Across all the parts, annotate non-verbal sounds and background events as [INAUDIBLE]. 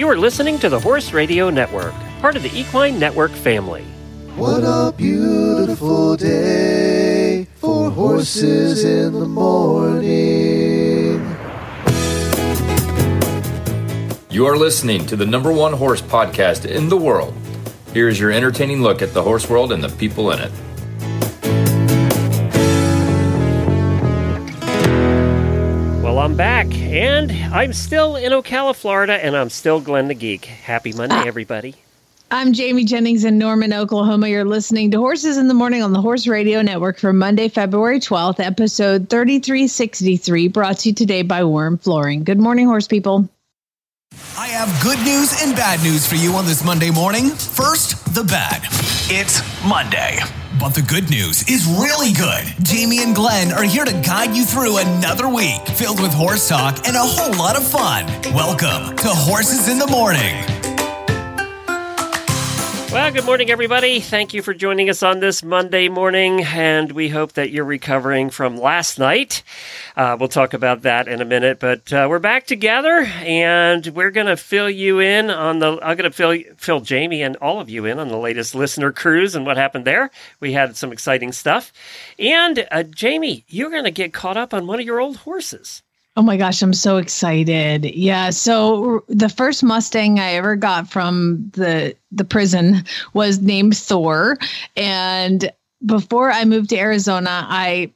You are listening to the Horse Radio Network, part of the Equine Network family. What a beautiful day for horses in the morning. You are listening to the number one horse podcast in the world. Here is your entertaining look at the horse world and the people in it. Well, I'm back, and I'm still in Ocala, Florida, and I'm still Glenn the Geek. Happy Monday, ah. everybody. I'm Jamie Jennings in Norman, Oklahoma. You're listening to Horses in the Morning on the Horse Radio Network for Monday, February 12th, episode 3363, brought to you today by WERM Flooring. Good morning, horse people. I have good news and bad news for you on this Monday morning. First, the bad. It's Monday. But the good news is really good. Jamie and Glenn are here to guide you through another week filled with horse talk and a whole lot of fun. Welcome to Horses in the Morning. Well, good morning, everybody. Thank you for joining us on this Monday morning, and we hope that you're recovering from last night. Uh, we'll talk about that in a minute, but uh, we're back together, and we're going to fill you in on the. I'm going to fill fill Jamie and all of you in on the latest listener cruise and what happened there. We had some exciting stuff, and uh, Jamie, you're going to get caught up on one of your old horses. Oh my gosh, I'm so excited. Yeah, so the first Mustang I ever got from the the prison was named Thor and before I moved to Arizona, I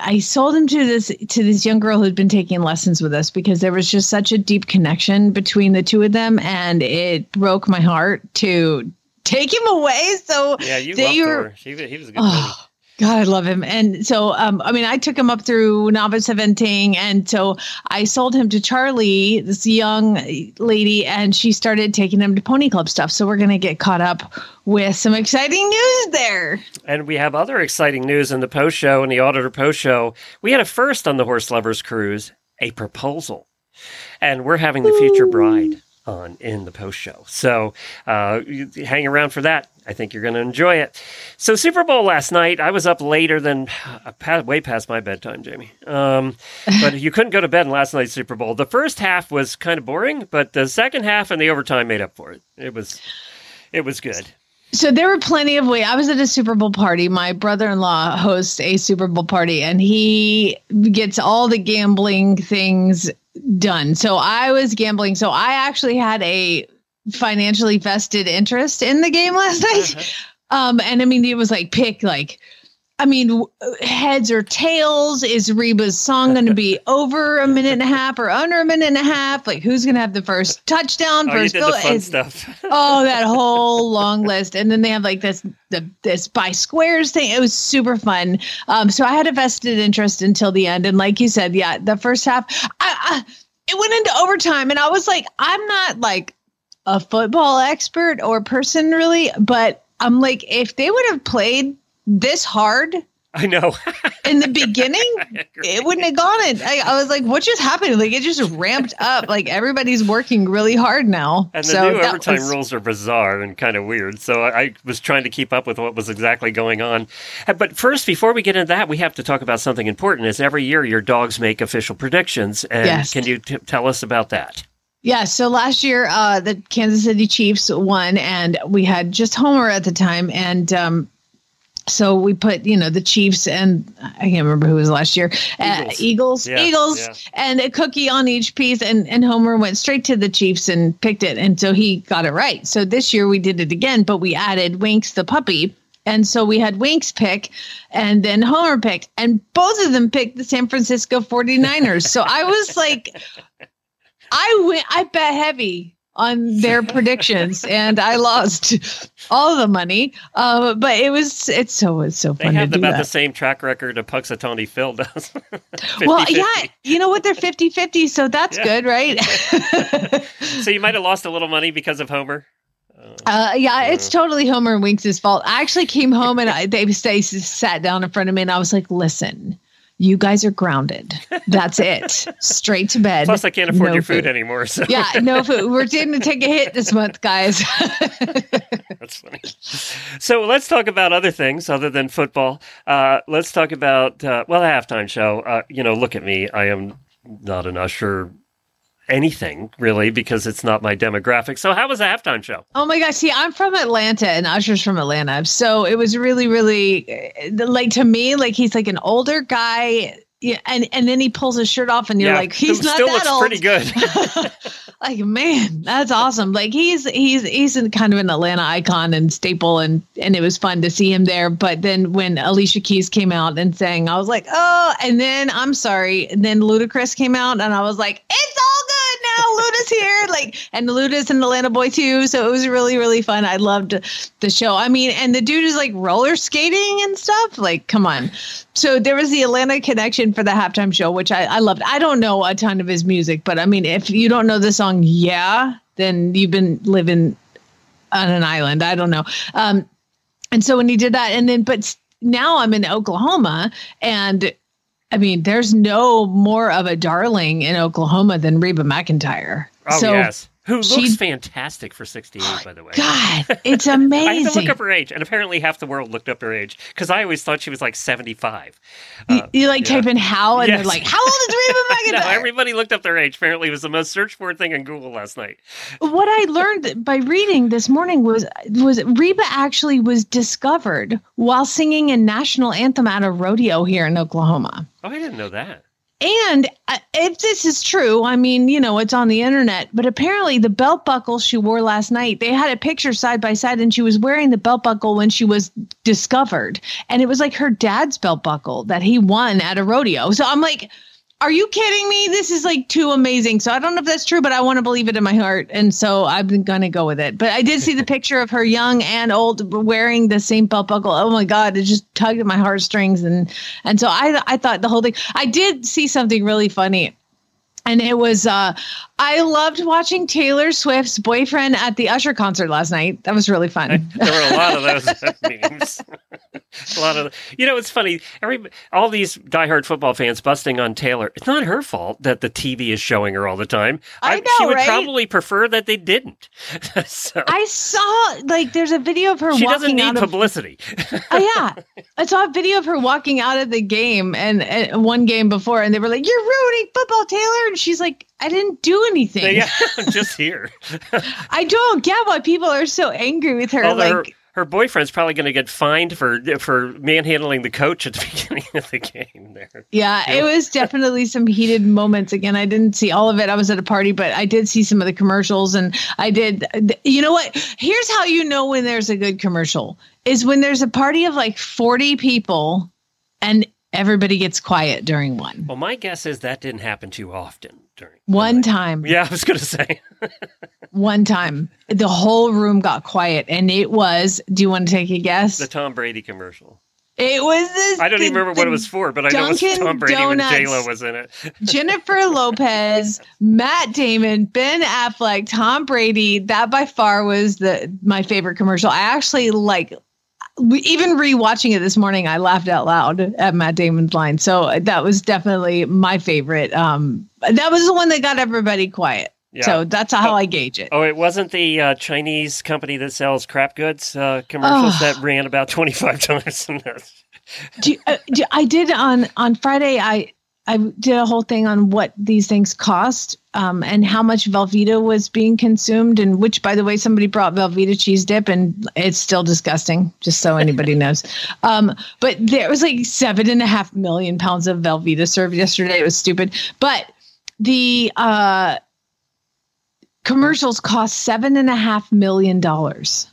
I sold him to this to this young girl who'd been taking lessons with us because there was just such a deep connection between the two of them and it broke my heart to take him away. So Yeah, you they loved were Thor. He, he was a good Oh, God, I love him. And so, um, I mean, I took him up through novice eventing. And so I sold him to Charlie, this young lady, and she started taking him to Pony Club stuff. So we're going to get caught up with some exciting news there. And we have other exciting news in the post show and the auditor post show. We had a first on the Horse Lovers Cruise, a proposal. And we're having the future bride on in the post show. So uh, hang around for that. I think you're going to enjoy it. So Super Bowl last night, I was up later than [SIGHS] uh, way past my bedtime, Jamie. Um, [LAUGHS] but you couldn't go to bed in last night's Super Bowl. The first half was kind of boring, but the second half and the overtime made up for it. It was it was good. So there were plenty of ways. I was at a Super Bowl party. My brother-in-law hosts a Super Bowl party, and he gets all the gambling things done. So I was gambling. So I actually had a financially vested interest in the game last [LAUGHS] night. Um, and I mean, it was like pick like. I mean, heads or tails? Is Reba's song going to be [LAUGHS] over a minute and a half or under a minute and a half? Like, who's going to have the first touchdown? Oh, first goal? [LAUGHS] oh, that whole long list. And then they have like this the this by squares thing. It was super fun. Um, so I had a vested interest until the end. And like you said, yeah, the first half, I, I it went into overtime, and I was like, I'm not like a football expert or person really, but I'm like, if they would have played this hard I know. [LAUGHS] in the beginning, [LAUGHS] it wouldn't have gone in. I, I was like, what just happened? Like it just ramped up. Like everybody's working really hard now. And the so new overtime was- rules are bizarre and kind of weird. So I, I was trying to keep up with what was exactly going on. Uh, But first, before we get into that, we have to talk about something important. Is every year your dogs make official predictions, and Yes. can you t- tell us about that? Yeah, so last year uh, the Kansas City Chiefs won, and we had just Homer at the time, and um, so we put you know the Chiefs and I can't remember who was last year, uh, Eagles. Eagles, Yeah, Eagles, yeah. and a cookie on each piece, and and Homer went straight to the Chiefs and picked it, and so he got it right. So this year we did it again, but we added Winks the puppy. And so we had Winks pick and then Homer pick, and both of them picked the San Francisco [LAUGHS] 49ers. so I was like, I went, I bet heavy on their predictions [LAUGHS] and I lost all the money. Uh, but it was, it's so, it's so They fun to have do about the same track record of Punxsutawney Phil does. [LAUGHS] Well, 50-50. yeah, you know what? They're 50 50. So that's Yeah. good, right? [LAUGHS] So you might have lost a little money because of Homer. Uh, yeah, it's totally Homer and Winks' fault. I actually came home and I, they, they sat down in front of me and I was like, listen, you guys are grounded. That's it. Straight to bed. Plus, I can't afford No your food, anymore. So Yeah, no food. [LAUGHS] We're going to take a hit this month, guys. [LAUGHS] That's funny. So let's talk about other things other than football. Uh, let's talk about uh, well, the halftime show. Uh, you know, look at me. I am not an usher. Anything really because it's not my demographic. So how was the halftime show? Oh my gosh. See, I'm from Atlanta and Usher's from Atlanta. So it was really, really uh, like to me, like he's like an older guy. Yeah, and and then he pulls his shirt off, and you're Yeah, like, he's not still that looks old. pretty good. [LAUGHS] like, man, that's awesome. Like he's he's he's in kind of an Atlanta icon and staple, and and it was fun to see him there. But then when Alicia Keys came out and sang, I was like, oh. And then I'm sorry, and then Ludacris came out, and I was like, it's all. Luda's here, like, and Luda's an Atlanta boy too. So it was really really fun. I loved the show. I mean, and the dude is like roller skating and stuff. Like, come on. So there was the Atlanta connection for the halftime show, which I, I loved. I don't know a ton of his music, but I mean, if you don't know the song, yeah, then you've been living on an island. I don't know. Um, and so when he did that, and then, but now I'm in Oklahoma, and I mean, there's no more of a darling in Oklahoma than Reba McEntire. Oh so, yes. Who looks she- fantastic for 68, by the way. God, [LAUGHS] it's amazing. I had to look up her age, and apparently half the world looked up her age because I always thought she was like 75. you, Uh, you like yeah. type in how, and Yes. they're like, "How old is Reba [LAUGHS] no, everybody looked up their age. Apparently, it was the most searched for thing in Google last night. what I learned by reading this morning was was Reba actually was discovered while singing a national anthem at a rodeo here in Oklahoma. Oh, I didn't know that. And uh, if this is true, I mean, you know, it's on the internet, but apparently the belt buckle she wore last night, they had a picture side by side and she was wearing the belt buckle when she was discovered. And it was like her dad's belt buckle that he won at a rodeo. So I'm like, are you kidding me? This is like too amazing. So I don't know if that's true, but I want to believe it in my heart. And so I'm going to go with it. But I did see the picture of her young and old wearing the same belt buckle. Oh my God. It just tugged at my heartstrings. And, and so I, I thought the whole thing, I did see something really funny. And it was, uh, I loved watching Taylor Swift's boyfriend at the Usher concert last night. That was really fun. [LAUGHS] There were a lot of those [LAUGHS] memes. a lot of, you know, it's funny. Every all these diehard football fans busting on Taylor. It's not her fault that the TV is showing her all the time. I she know, would right? probably prefer that they didn't. [LAUGHS] so I saw like there's a video of her she doesn't need out of publicity. Oh yeah, I saw a video of her walking out of the game and, and one game before, and they were like, "You're ruining football, Taylor," and she's like, "I didn't do anything. yeah, [LAUGHS] I'm just here. [LAUGHS] I don't get why people are so angry with her." Although like, her, her boyfriend's probably going to get fined for for manhandling the coach at the [LAUGHS] beginning of the game. There, yeah, it was definitely some heated moments. Again, I didn't see all of it. I was at a party, but I did see some of the commercials, and I did. You know what? Here's how you know when there's a good commercial: is when there's a party of like 40 people, and everybody gets quiet during one. well, my guess is that didn't happen too often during One night. time. Yeah, I was going to say. [LAUGHS] one time the whole room got quiet and it was do you want to take a guess The Tom Brady commercial. it was this I don't even remember what it was for, but I know it was Tom Brady when Donuts. J Lo was in it. [LAUGHS] jennifer lopez matt damon ben affleck tom brady that by far was the my favorite commercial i actually like even rewatching it this morning i laughed out loud at matt damon's line so that was definitely my favorite um that was the one that got everybody quiet Yeah. so that's how i gauge it Oh, it wasn't the uh, Chinese company that sells crap goods uh, commercials Ugh. that ran about twenty five times. do, uh, do, I did on on Friday. I I did a whole thing on what these things cost um, and how much Velveeta was being consumed, and which, by the way, somebody brought Velveeta cheese dip, and it's still disgusting. Just so anybody [LAUGHS] knows. Um, but there was like seven and a half million pounds of Velveeta served yesterday. It was stupid, but the uh, commercials cost seven and a half million dollars.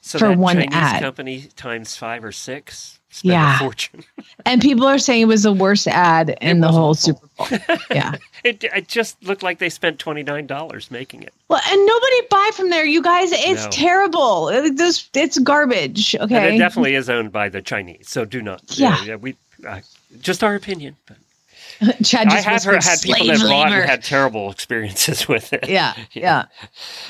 So For one Chinese ad. company times five or six. Spent Yeah. fortune. [LAUGHS] And people are saying it was the worst ad in the whole. Super Bowl. [LAUGHS] Yeah. It, it just looked like they spent twenty nine dollars making it. Well, and nobody buy from there, you guys. It's No. terrible. It- This it's garbage. And Okay. it definitely is owned by the Chinese. So do not. Yeah. we uh, just our opinion. But [LAUGHS] Chad I have heard, had people that bought and had terrible experiences [LAUGHS] with it. Yeah, yeah.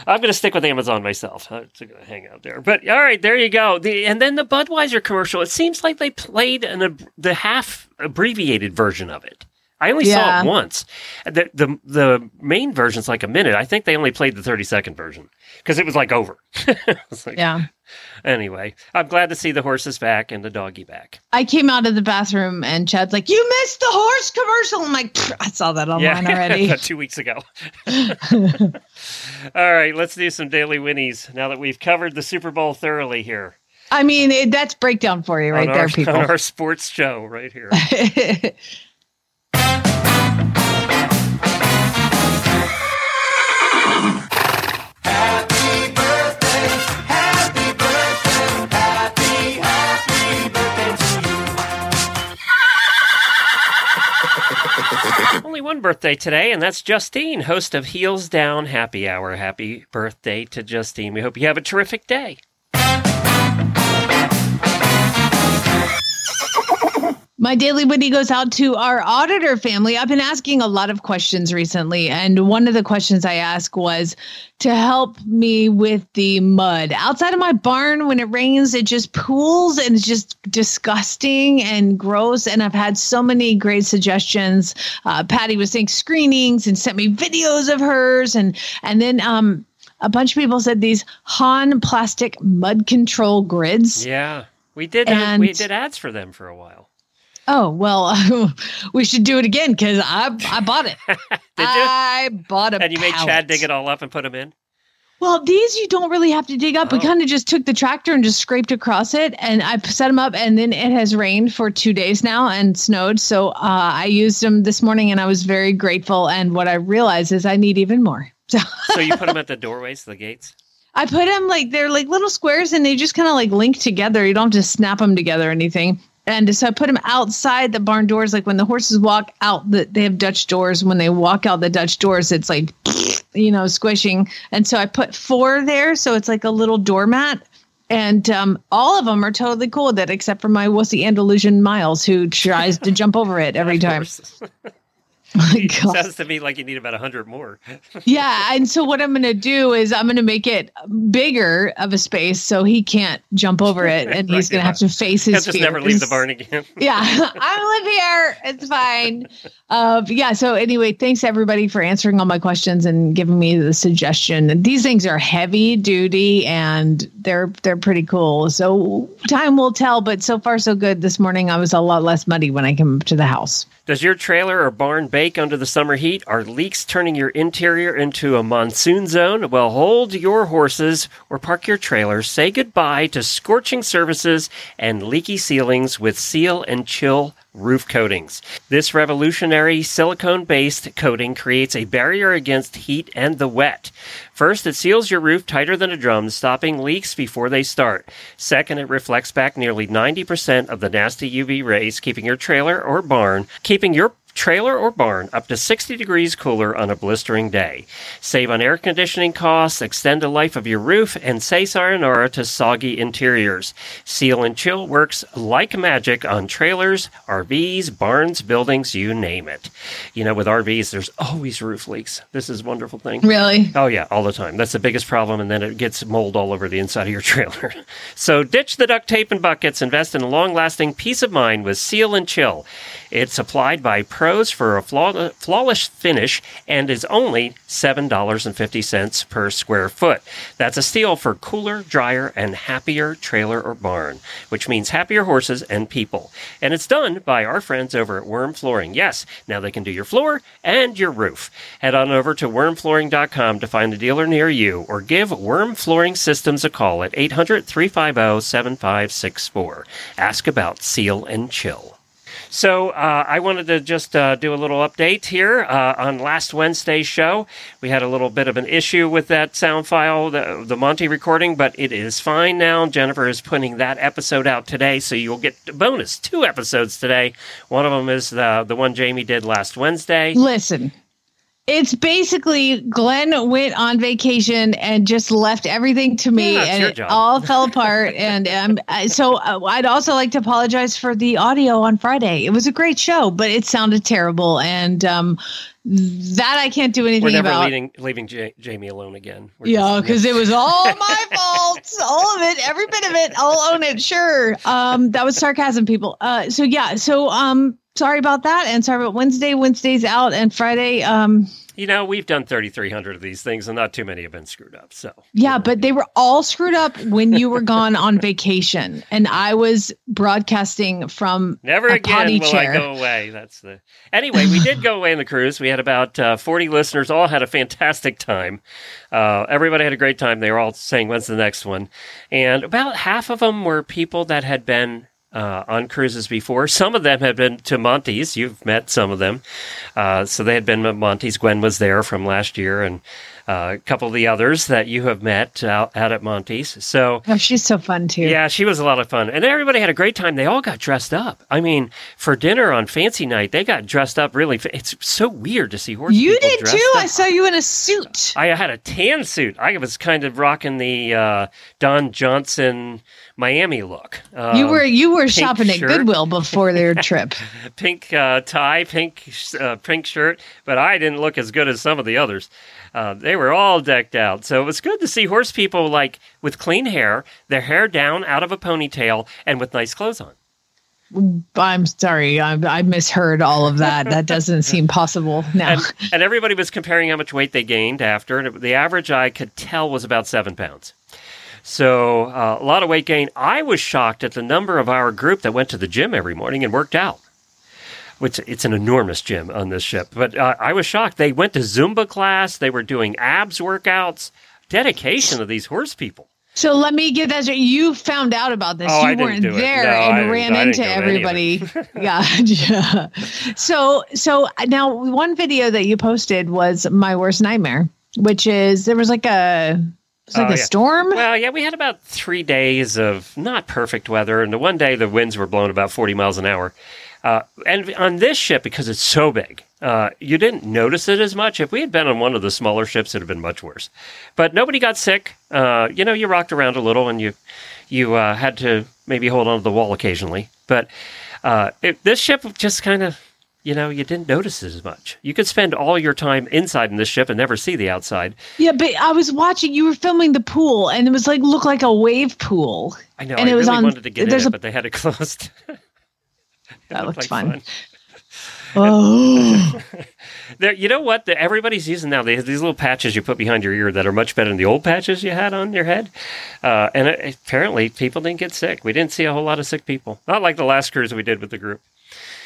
I'm going to stick with Amazon myself. I'm going to hang out there. But all right, there you go. The, and then the Budweiser commercial. It seems like they played an the half abbreviated version of it. I only saw it once. The, the the main version's like a minute. I think they only played the 30 second version because it was like over. [LAUGHS] It's like- Yeah. Anyway, I'm glad to see the horses back and the doggy back. I came out of the bathroom and Chad's like, "You missed the horse commercial." I'm like, "I saw that online already." [LAUGHS] two weeks ago. [LAUGHS] All right, let's do some daily winnies now that we've covered the Super Bowl thoroughly here I mean, it, that's breakdown for you right on, there, our, people. on our sports show right here. Only one birthday today, and that's Justine, host of Heels Down Happy Hour. Happy birthday to Justine. We hope you have a terrific day. My daily winnie goes out to our auditor family. I've been asking a lot of questions recently, and one of the questions I asked was to help me with the mud outside of my barn. When it rains, it just pools and it's just disgusting and gross. And I've had so many great suggestions. Uh, Patty was saying screenings and sent me videos of hers, and and then um, a bunch of people said these Han plastic mud control grids. Yeah, we did. uh, we did ads for them for a while. Oh well, [LAUGHS] we should do it again because I I bought it. [LAUGHS] Did you? I bought a and you made Chad dig it all up and put them in. Well, these you don't really have to dig up. We Oh. kind of just took the tractor and just scraped across it, and I set them up. And then it has rained for two days now and snowed, so uh, I used them this morning, and I was very grateful. And what I realized is I need even more. [LAUGHS] So So you put them at the doorways, the gates. I put them like they're like little squares, and they just kind of like link together. You don't have to snap them together or anything. And so I put them outside the barn doors. Like when the horses walk out, the, they have Dutch doors. When they walk out the Dutch doors, it's like, [SNIFFS] you know, squishing. And so I put four there. So it's like a little doormat. And um, all of them are totally cool with it, except for my wussy Andalusian Miles, who tries to jump over it every time. [LAUGHS] [LAUGHS] my It God. sounds to me like you need about a hundred more. [LAUGHS] Yeah, and so what I'm going to do is I'm going to make it bigger of a space so he can't jump over it, and [LAUGHS] he's going to yeah. have to face He'll his just never leave the barn again. Yeah, I live here. It's fine. Uh, yeah. So anyway, thanks everybody for answering all my questions and giving me the suggestion. These things are heavy duty and they're they're pretty cool. So time will tell. But so far so good. This morning I was a lot less muddy when I came up to the house. Does your trailer or barn bake under the summer heat? Are leaks turning your interior into a monsoon zone? Well, hold your horses or park your trailer. Say goodbye to scorching surfaces and leaky ceilings with Seal and Chill roof coatings. This revolutionary silicone based coating creates a barrier against heat and the wet. First, it seals your roof tighter than a drum, stopping leaks before they start. Second, it reflects back nearly 90% of the nasty UV rays, keeping your trailer or barn, keeping your trailer or barn up to 60 degrees cooler on a blistering day. Save on air conditioning costs, extend the life of your roof, and say sayonara to soggy interiors. Seal and Chill works like magic on trailers, RVs, barns, buildings, you name it. You know, with RVs, there's always roof leaks. This is a wonderful thing. Really? Oh yeah, all the time. That's the biggest problem, and then it gets mold all over the inside of your [LAUGHS] trailer. so ditch the duct tape and buckets. Invest in a long-lasting peace of mind with Seal and Chill. It's applied by pros for a flaw- flawless finish and is only seven dollars and fifty cents per square foot. That's a steal for cooler, drier, and happier trailer or barn, which means happier horses and people. And it's done by our friends over at WERM Flooring. Yes, now they can do your floor and your roof. Head on over to wermflooring.com to find a dealer near you or give WERM Flooring Systems a call at 800 350 7564. Ask about Seal and Chill. So uh, I wanted to just uh, do a little update here uh, on last Wednesday's show. We had a little bit of an issue with that sound file, the, the Monty recording, but it is fine now. Jennifer is putting that episode out today, so you'll get bonus two episodes today. One of them is the the one Jamie did last Wednesday. Listen, it's basically Glenn went on vacation and just left everything to me, Yeah, and it job. all [LAUGHS] fell apart. And um, so uh, I'd also like to apologize for the audio on Friday. It was a great show, but it sounded terrible, and um, that I can't do We're anything never about. leaving leaving J- Jamie alone again. We're Yeah, because it was all [LAUGHS] my fault. All of it, every bit of it. I'll own it. Sure. Um, that was sarcasm, people. Uh, so yeah. So um, sorry about that, and sorry about Wednesday. Wednesday's out, and Friday. Um, You know, we've done 3,300 of these things, and not too many have been screwed up. So, yeah, but they were all screwed up when you were gone on [LAUGHS] vacation, and I was broadcasting from never again will chair. I go away. That's the. Anyway, we did go away on the cruise. We had about uh, 40 listeners, all had a fantastic time. Uh, everybody had a great time. They were all saying, when's the next one? And about half of them were people that had been uh, on cruises before. Some of them had been to Monty's. You've met some of them. Uh, so they had been at Monty's. Gwen was there from last year, and a couple of the others that you have met out, out at Monty's. So Oh, she's so fun too. yeah, she was a lot of fun. And everybody had a great time. They all got dressed up. I mean, for dinner on fancy night, they got dressed up really. fa- It's so weird to see horse you did too. up. I saw you in a suit. I had a tan suit. I was kind of rocking the uh, Don Johnson Miami look. Um, you were you were shopping at. Goodwill before their trip. [LAUGHS] pink uh, tie, pink uh, pink shirt, but I didn't look as good as some of the others. Uh, they were all decked out, so it was good to see horse people like with clean hair, their hair down out of a ponytail, and with nice clothes on. I'm sorry, I, I misheard all of that. That doesn't seem possible now. and, and everybody was comparing how much weight they gained after, and it- the average I could tell was about seven pounds. So uh, a lot of weight gain. I was shocked at the number of our group that went to the gym every morning and worked out. Which it's an enormous gym on this ship, but uh, I was shocked. They went to Zumba class. They were doing abs workouts. Dedication of these horse people. So let me get that straight. You found out about this. Oh, you weren't there No, and ran into go to any of everybody. [LAUGHS] gotcha. So so now one video that you posted was my worst nightmare, which is there was like a it's like Oh, a yeah. storm. Well, yeah, we had about three days of not perfect weather, and the one day the winds were blowing about 40 miles an hour. Uh, and on this ship, because it's so big, uh, you didn't notice it as much. If we had been on one of the smaller ships, it'd have been much worse. But nobody got sick. Uh, you know, you rocked around a little, and you you uh, had to maybe hold on to the wall occasionally. But uh, it, this ship just kind of, you know, you didn't notice it as much. You could spend all your time inside in this ship and never see the outside. Yeah, but I was watching. You were filming the pool, and it was like looked like a wave pool. I know. And I it was on- wanted to get in it, a- but they had it [LAUGHS] closed. [LAUGHS] That looked looked like fun. Oh, [LAUGHS] [LAUGHS] There, you know what? The, everybody's using now. They have these little patches you put behind your ear that are much better than the old patches you had on your head. Uh, and it, apparently, people didn't get sick. We didn't see a whole lot of sick people. Not like the last cruise we did with the group.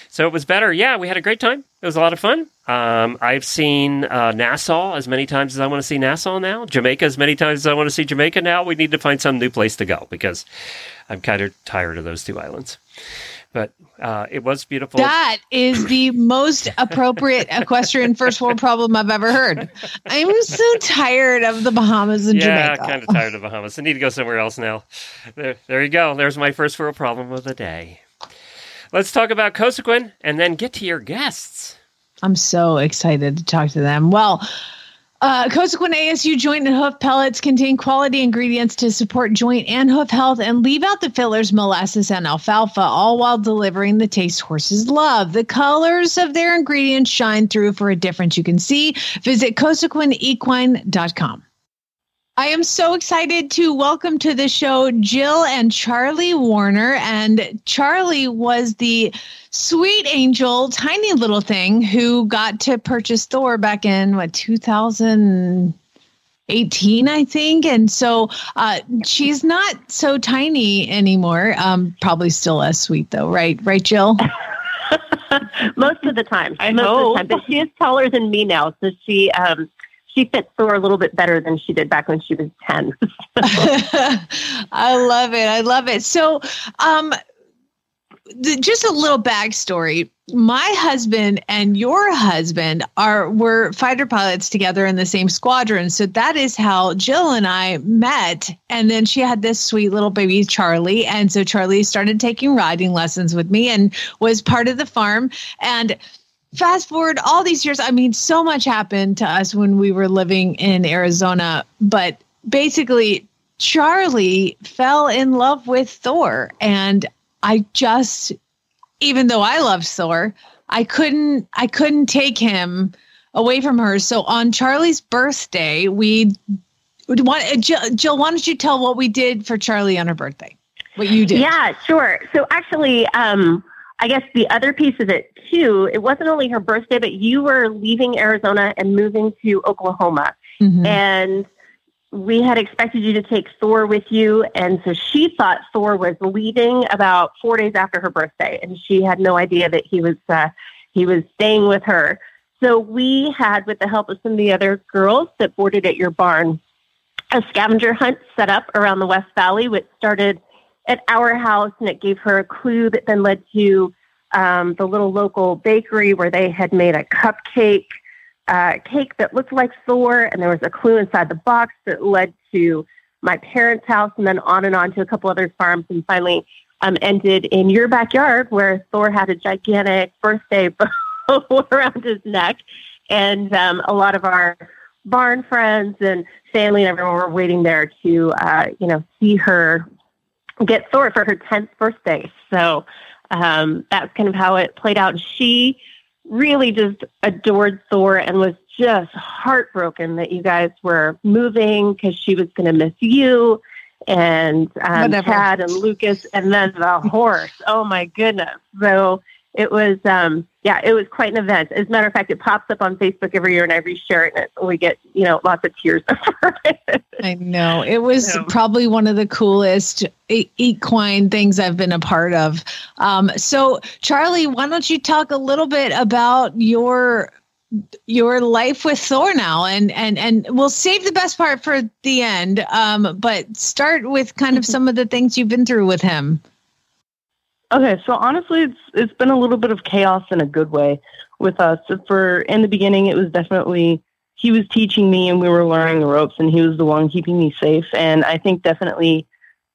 So it was better. Yeah, we had a great time. It was a lot of fun. Um, I've seen uh, Nassau as many times as I want to see Nassau now. Jamaica as many times as I want to see Jamaica now. We need to find some new place to go because I'm kind of tired of those two islands. But uh, it was beautiful. that is the most appropriate equestrian first world problem I've ever heard. I'm so tired of the Bahamas and yeah, Jamaica. kind of tired of Bahamas. I need to go somewhere else now. There, there you go. There's my first world problem of the day. Let's talk about Cosequin and then get to your guests. I'm so excited to talk to them. Well, uh, Cosequin ASU joint and hoof pellets contain quality ingredients to support joint and hoof health and leave out the fillers, molasses, and alfalfa, all while delivering the taste horses love. The colors of their ingredients shine through for a difference you can see. Visit cosequinequine.com. I am so excited to welcome to the show Jill and Charlie Warner. And Charlie was the sweet angel, tiny little thing who got to purchase Thor back in what 2018, I think. And so uh, she's not so tiny anymore. Um, probably still as sweet though, right? Right, Jill? [LAUGHS] most of the time. I most hope. of the time. But she is taller than me now, so she um she fits Thor a little bit better than she did back when she was ten. [LAUGHS] [LAUGHS] I love it. I love it. So, um, th- just a little backstory. My husband and your husband are were fighter pilots together in the same squadron. So that is how Jill and I met. And then she had this sweet little baby Charlie. And so Charlie started taking riding lessons with me and was part of the farm. And fast forward all these years, I mean, so much happened to us when we were living in Arizona, but basically, Charlie fell in love with Thor. And I just, even though I love Thor, I couldn't, I couldn't take him away from her. So on Charlie's birthday, we would want Jill, Jill, why don't you tell what we did for Charlie on her birthday? What you did? Yeah, sure. So actually, um, I guess the other piece of it too, it wasn't only her birthday, but you were leaving Arizona and moving to Oklahoma. Mhm. And we had expected you to take Thor with you. And so she thought Thor was leaving about four days after her birthday. And she had no idea that he was, uh, he was staying with her. So we had, with the help of some of the other girls that boarded at your barn, a scavenger hunt set up around the West Valley, which started at our house, and it gave her a clue that then led to um, the little local bakery where they had made a cupcake uh, cake that looked like Thor, and there was a clue inside the box that led to my parents' house, and then on and on to a couple other farms, and finally um, ended in your backyard where Thor had a gigantic birthday [LAUGHS] bow around his neck, and um, a lot of our barn friends and family and everyone were waiting there to, uh, you know, see her get Thor for her 10th birthday. So um, that's kind of how it played out. She really just adored Thor and was just heartbroken that you guys were moving because she was going to miss you and um. Chad and Lucas and then the horse. Oh my goodness. So it was, um, yeah, it was quite an event. As a matter of fact, it pops up on Facebook every year and I reshare it and it- we get, you know, lots of tears [LAUGHS] over it. I know. It was probably one of the coolest equine things I've been a part of. Um, so, Charlie, why don't you talk a little bit about your your life with Thor now, and and and we'll save the best part for the end. Um, but start with kind of [LAUGHS] some of the things you've been through with him. Okay, so honestly, it's it's been a little bit of chaos in a good way with us. For in the beginning, it was definitely he was teaching me and we were learning the ropes, and he was the one keeping me safe. And I think definitely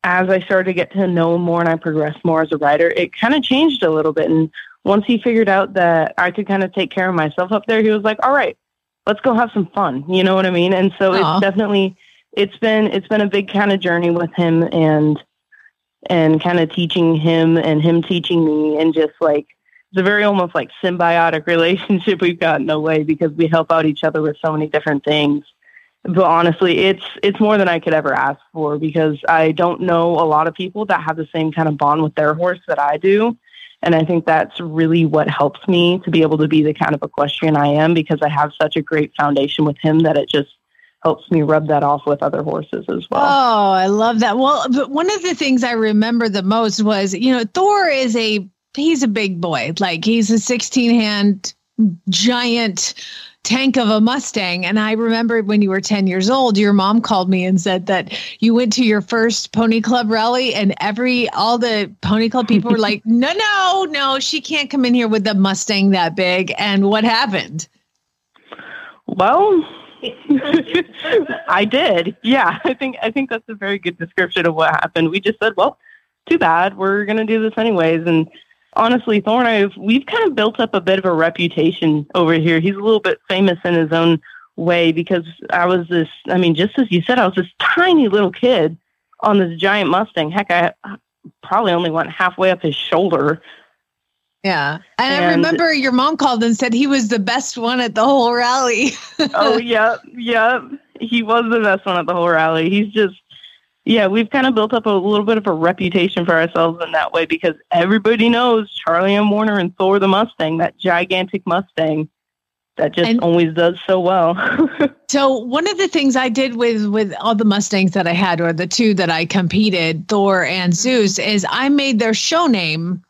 as I started to get to know him more and I progressed more as a rider, it kind of changed a little bit. And once he figured out that I could kind of take care of myself up there, he was like, "All right, let's go have some fun." You know what I mean? And so Aw. it's definitely it's been it's been a big kind of journey with him and and kind of teaching him and him teaching me and just like it's a very almost like symbiotic [LAUGHS] relationship we've got in a way because we help out each other with so many different things. But honestly it's it's more than i could ever ask for because i don't know a lot of people that have the same kind of bond with their horse that i do. And i think that's really what helps me to be able to be the kind of equestrian i am because i have such a great foundation with him that it just helps me rub that off with other horses as well Oh, I love that. Well, but one of the things I remember the most was, you know, Thor is a he's a big boy. Like he's a 16 hand giant tank of a Mustang. And I remember when you were 10 years old, your mom called me and said that you went to your first pony club rally and every all the pony club people were like, [LAUGHS] "No, no, no, she can't come in here with the Mustang that big." And what happened? Well, [LAUGHS] I did. Yeah, I think I think that's a very good description of what happened. We just said, "Well, too bad. We're going to do this anyways." And honestly, Thorn, I've we've kind of built up a bit of a reputation over here. He's a little bit famous in his own way because I was this. I mean, just as you said, I was this tiny little kid on this giant Mustang. Heck, I probably only went halfway up his shoulder. Yeah. And, I remember your mom called and said he was the best one at the whole rally. [LAUGHS] oh yep, yep. He was the best one at the whole rally. He's just yeah, we've kind of built up a little bit of a reputation for ourselves in that way because everybody knows Charlie M. Warner and Thor the Mustang, that gigantic Mustang that just And- always does so well. [LAUGHS] So one of the things I did with with all the Mustangs that I had, or the two that I competed, Thor and Zeus, is I made their show name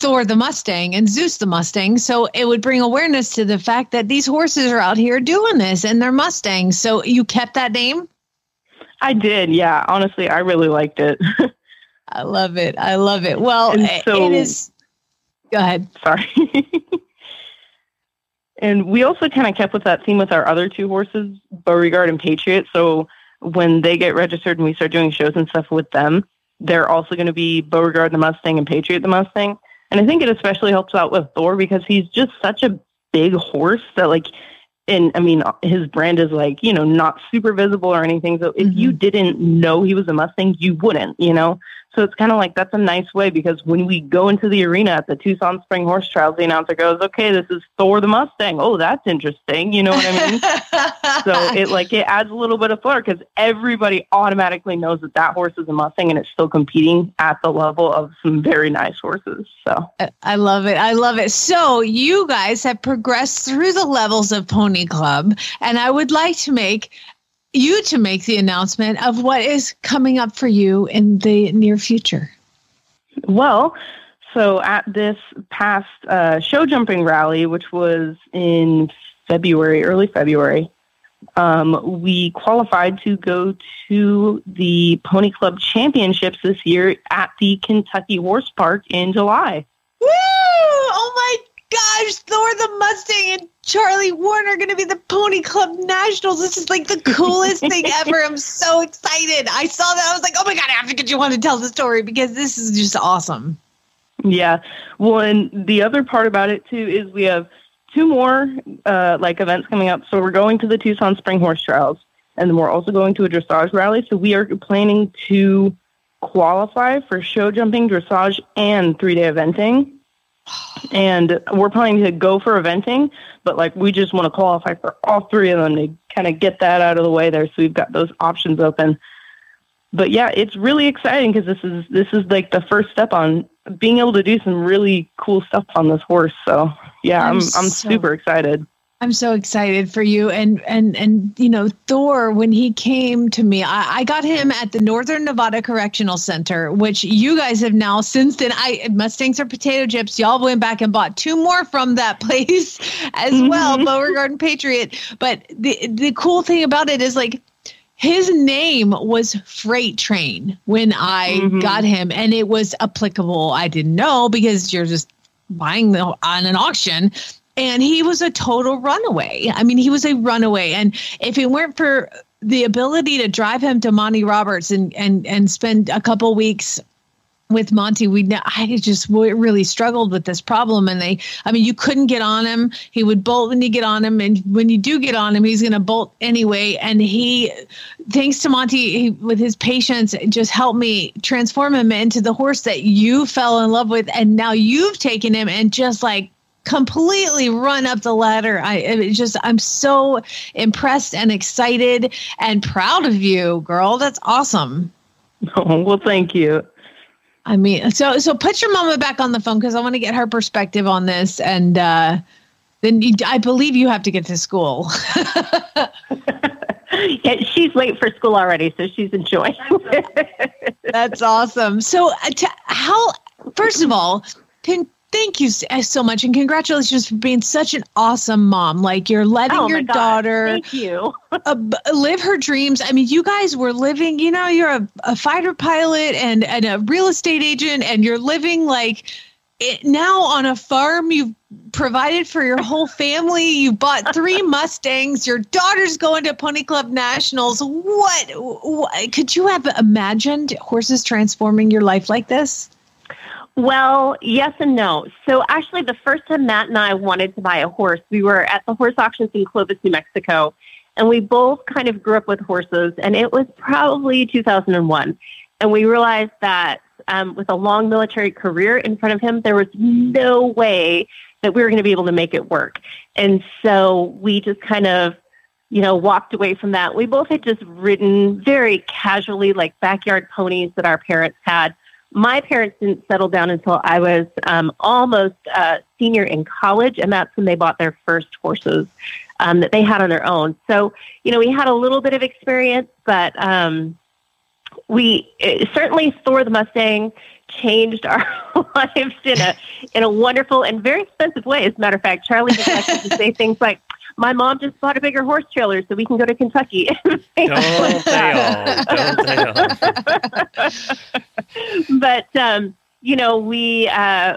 Thor the Mustang and Zeus the Mustang. So it would bring awareness to the fact that these horses are out here doing this and they're Mustangs. So you kept that name? I did, yeah. Honestly, I really liked it. [LAUGHS] I love it. I love it. Well, so- it is. Go ahead. Sorry. [LAUGHS] and we also kind of kept with that theme with our other two horses, Beauregard and Patriot. So when they get registered and we start doing shows and stuff with them, they're also going to be Beauregard the Mustang and Patriot the Mustang. And I think it especially helps out with Thor because he's just such a big horse that like and I mean his brand is like, you know, not super visible or anything. So if you mm-hmm. didn't know he was a Mustang, you wouldn't, you know. So it's kind of like that's a nice way because when we go into the arena at the Tucson Spring Horse Trials, the announcer goes, "Okay, this is Thor the Mustang. Oh, that's interesting." You know what I mean? [LAUGHS] so it like it adds a little bit of flair because everybody automatically knows that that horse is a Mustang and it's still competing at the level of some very nice horses. So I- I love it. I love it. So you guys have progressed through the levels of Pony Club, and I would like to make you to make the announcement of what is coming up for you in the near future. Well, so at this past uh, show jumping rally, which was in February, early February, um, we qualified to go to the Pony Club Championships this year at the Kentucky Horse Park in July. Woo! Oh my gosh, Thor the Mustang and Charlie Warner are going to be the Pony Club Nationals. This is like the coolest thing [LAUGHS] ever. I'm so excited. I saw that. I was like, oh my God, I have to get you on to tell the story because this is just awesome. Yeah. Well, and the other part about it too is we have two more uh, like events coming up. So we're going to the Tucson Spring Horse Trials, and then we're also going to a dressage rally. So we are planning to qualify for show jumping, dressage, and three day eventing. And we're planning to go for eventing, but like we just want to qualify for all three of them to kind of get that out of the way there. So we've got those options open. But yeah, it's really exciting because this is this is like the first step on being able to do some really cool stuff on this horse. So yeah, I'm I'm I'm, so- super excited. I'm so excited for you. And and and you know, Thor, when he came to me, I, I got him at the Northern Nevada Correctional Center, which you guys have now since then. I Mustangs are potato chips. Y'all went back and bought two more from that [LAUGHS] place as well, Beauregard and Patriot. But the the cool thing about it is like his name was Freight Train when I Mhm. got him, and it was applicable. I didn't know because you're just buying the, on an auction. And he was a total runaway. I mean, he was a runaway. And if it weren't for the ability to drive him to Monty Roberts and and and spend a couple weeks with Monty, we I just really struggled with this problem. And they, I mean, you couldn't get on him. He would bolt when you get on him, and when you do get on him, he's going to bolt anyway. And he, thanks to Monty, he, with his patience, just helped me transform him into the horse that you fell in love with, and now you've taken him and just like completely run up the ladder. I just I'm so impressed and excited and proud of you, girl. That's awesome. Oh, [LAUGHS] well, thank you. I mean, so so put your mama back on the phone because I want to get her perspective on this, and uh, then you, I believe you have to get to school. [LAUGHS] Yeah, she's late for school already, so she's enjoying. [LAUGHS] That's awesome. So, uh, to, how? First of all, can, thank you uh, so much, and congratulations for being such an awesome mom. Like you're letting Oh, your God. daughter Thank you. [LAUGHS] uh, live her dreams. I mean, you guys were living. You know, you're a, a fighter pilot and and a real estate agent, and you're living like it, now on a farm. You've provided for your whole family. You bought three [LAUGHS] Mustangs. Your daughter's going to Pony Club Nationals. What, what could you have imagined horses transforming your life like this? Well, yes and no. So actually, the first time Matt and I wanted to buy a horse, we were at the horse auctions in Clovis, New Mexico, and we both kind of grew up with horses. And it was probably 2001, and we realized that um, with a long military career in front of him, there was no way that we were going to be able to make it work. And so we just kind of you know, walked away from that. We both had just ridden very casually, like backyard ponies that our parents had my parents didn't settle down until I was um, almost a senior in college, and that's when they bought their first horses um, that they had on their own. So, you know, we had a little bit of experience, but um, we it, certainly Thor the Mustang changed [LAUGHS] our lives in a in a wonderful and very expensive way. As a matter of fact, Charlie likes to say things like. My mom just bought a bigger horse trailer so we can go to Kentucky. [LAUGHS] Don't they all? Don't they [LAUGHS] but um, you know, we uh,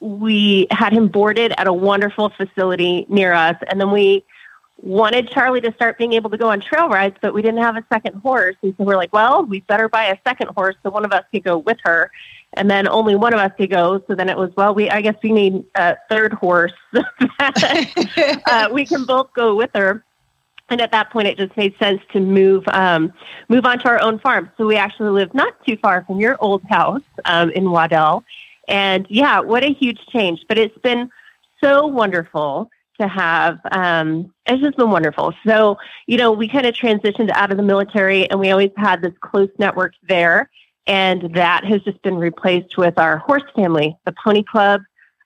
we had him boarded at a wonderful facility near us, and then we wanted Charlie to start being able to go on trail rides, but we didn't have a second horse, and so we're like, well, we better buy a second horse so one of us could go with her, and then only one of us could go. So then it was, well, we I guess we need a third horse [LAUGHS] uh, we can both go with her. And at that point, it just made sense to move um, move on to our own farm. So we actually live not too far from your old house um, in Waddell. And yeah, what a huge change! But it's been so wonderful to have. Um, it's just been wonderful. So, you know, we kind of transitioned out of the military and we always had this close network there. And that has just been replaced with our horse family, the Pony Club,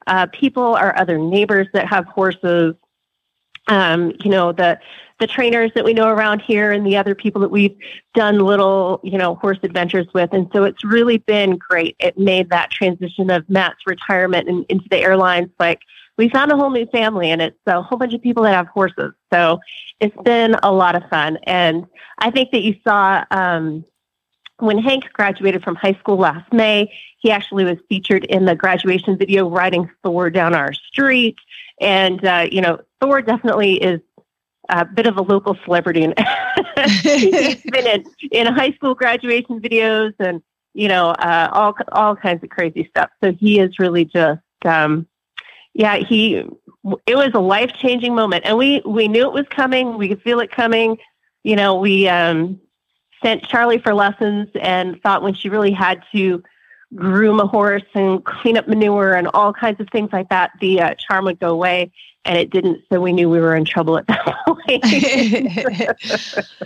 uh, people, our other neighbors that have horses, um, you know, the the trainers that we know around here and the other people that we've done little, you know, horse adventures with. And so it's really been great. It made that transition of Matt's retirement and into the airlines like we found a whole new family and it's a whole bunch of people that have horses. So it's been a lot of fun. And I think that you saw um, when Hank graduated from high school last May, he actually was featured in the graduation video riding Thor down our street. And, uh, you know, Thor definitely is a bit of a local celebrity. And [LAUGHS] he's been in, in high school graduation videos and, you know, uh, all, all kinds of crazy stuff. So he is really just, um, yeah, he, it was a life changing moment. And we, we knew it was coming. We could feel it coming. You know, we, um, sent Charlie for lessons and thought when she really had to groom a horse and clean up manure and all kinds of things like that, the uh, charm would go away. And it didn't, so we knew we were in trouble at that [LAUGHS] point.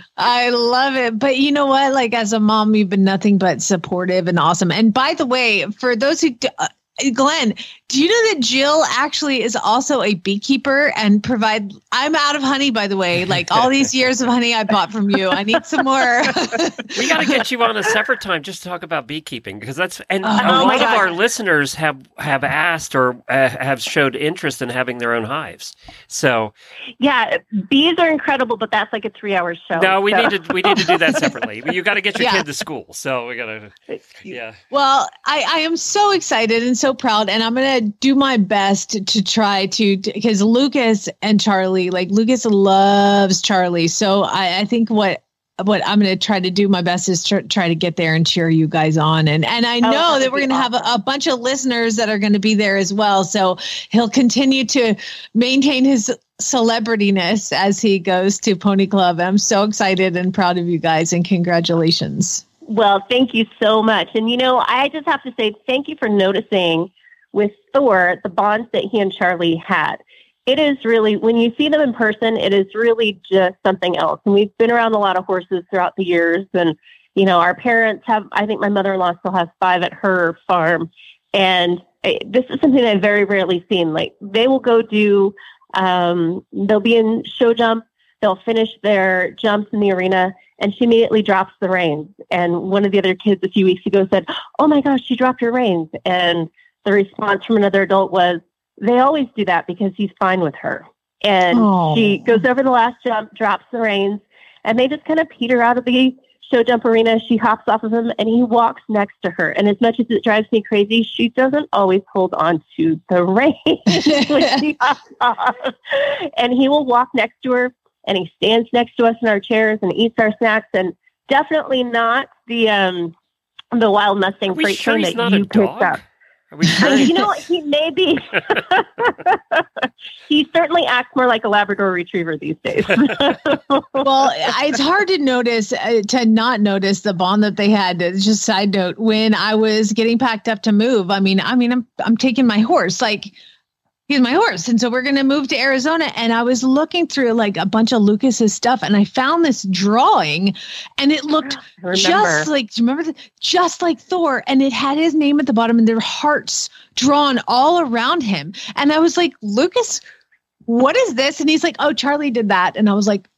[LAUGHS] I love it. But you know what? Like, as a mom, you've been nothing but supportive and awesome. And by the way, for those who, uh, Glenn, do you know that Jill actually is also a beekeeper and provide? I'm out of honey, by the way. Like all these years of honey I bought from you, I need some more. [LAUGHS] we got to get you on a separate time just to talk about beekeeping because that's and oh, a lot of our listeners have have asked or uh, have showed interest in having their own hives. So, yeah, bees are incredible, but that's like a three hour show. No, we so. need to we need to do that separately. [LAUGHS] you got to get your yeah. kid to school, so we got to. Yeah. Well, I I am so excited and so proud, and I'm gonna do my best to try to because Lucas and Charlie, like Lucas loves Charlie. So I, I think what what I'm going to try to do my best is tr- try to get there and cheer you guys on. And and I know oh, that we're going to awesome. have a, a, bunch of listeners that are going to be there as well. So he'll continue to maintain his celebrityness as he goes to Pony Club. I'm so excited and proud of you guys and congratulations. Well, thank you so much. And you know, I just have to say thank you for noticing with Thor, the bonds that he and Charlie had. It is really, when you see them in person, it is really just something else. And we've been around a lot of horses throughout the years. And, you know, our parents have, I think my mother in law still has five at her farm. And this is something I've very rarely seen. Like, they will go do, um, they'll be in show jump, they'll finish their jumps in the arena, and she immediately drops the reins. And one of the other kids a few weeks ago said, Oh my gosh, she dropped her reins. And the response from another adult was, they always do that because he's fine with her. And Aww. she goes over the last jump, drops the reins, and they just kind of peter out of the show jump arena. She hops off of him and he walks next to her. And as much as it drives me crazy, she doesn't always hold on to the reins [LAUGHS] when she hops off. And he will walk next to her and he stands next to us in our chairs and eats our snacks and definitely not the um the wild Mustang freight sure train that you picked up. Sure? you know, he may be. [LAUGHS] he certainly acts more like a Labrador Retriever these days. [LAUGHS] well, it's hard to notice uh, to not notice the bond that they had. Just side note, when I was getting packed up to move, I mean, I mean, I'm I'm taking my horse like he's my horse. And so we're going to move to Arizona. And I was looking through like a bunch of Lucas's stuff and I found this drawing and it looked [GASPS] just like, do you remember? The, just like Thor. And it had his name at the bottom and their hearts drawn all around him. And I was like, Lucas, what is this? And he's like, oh, Charlie did that. And I was like,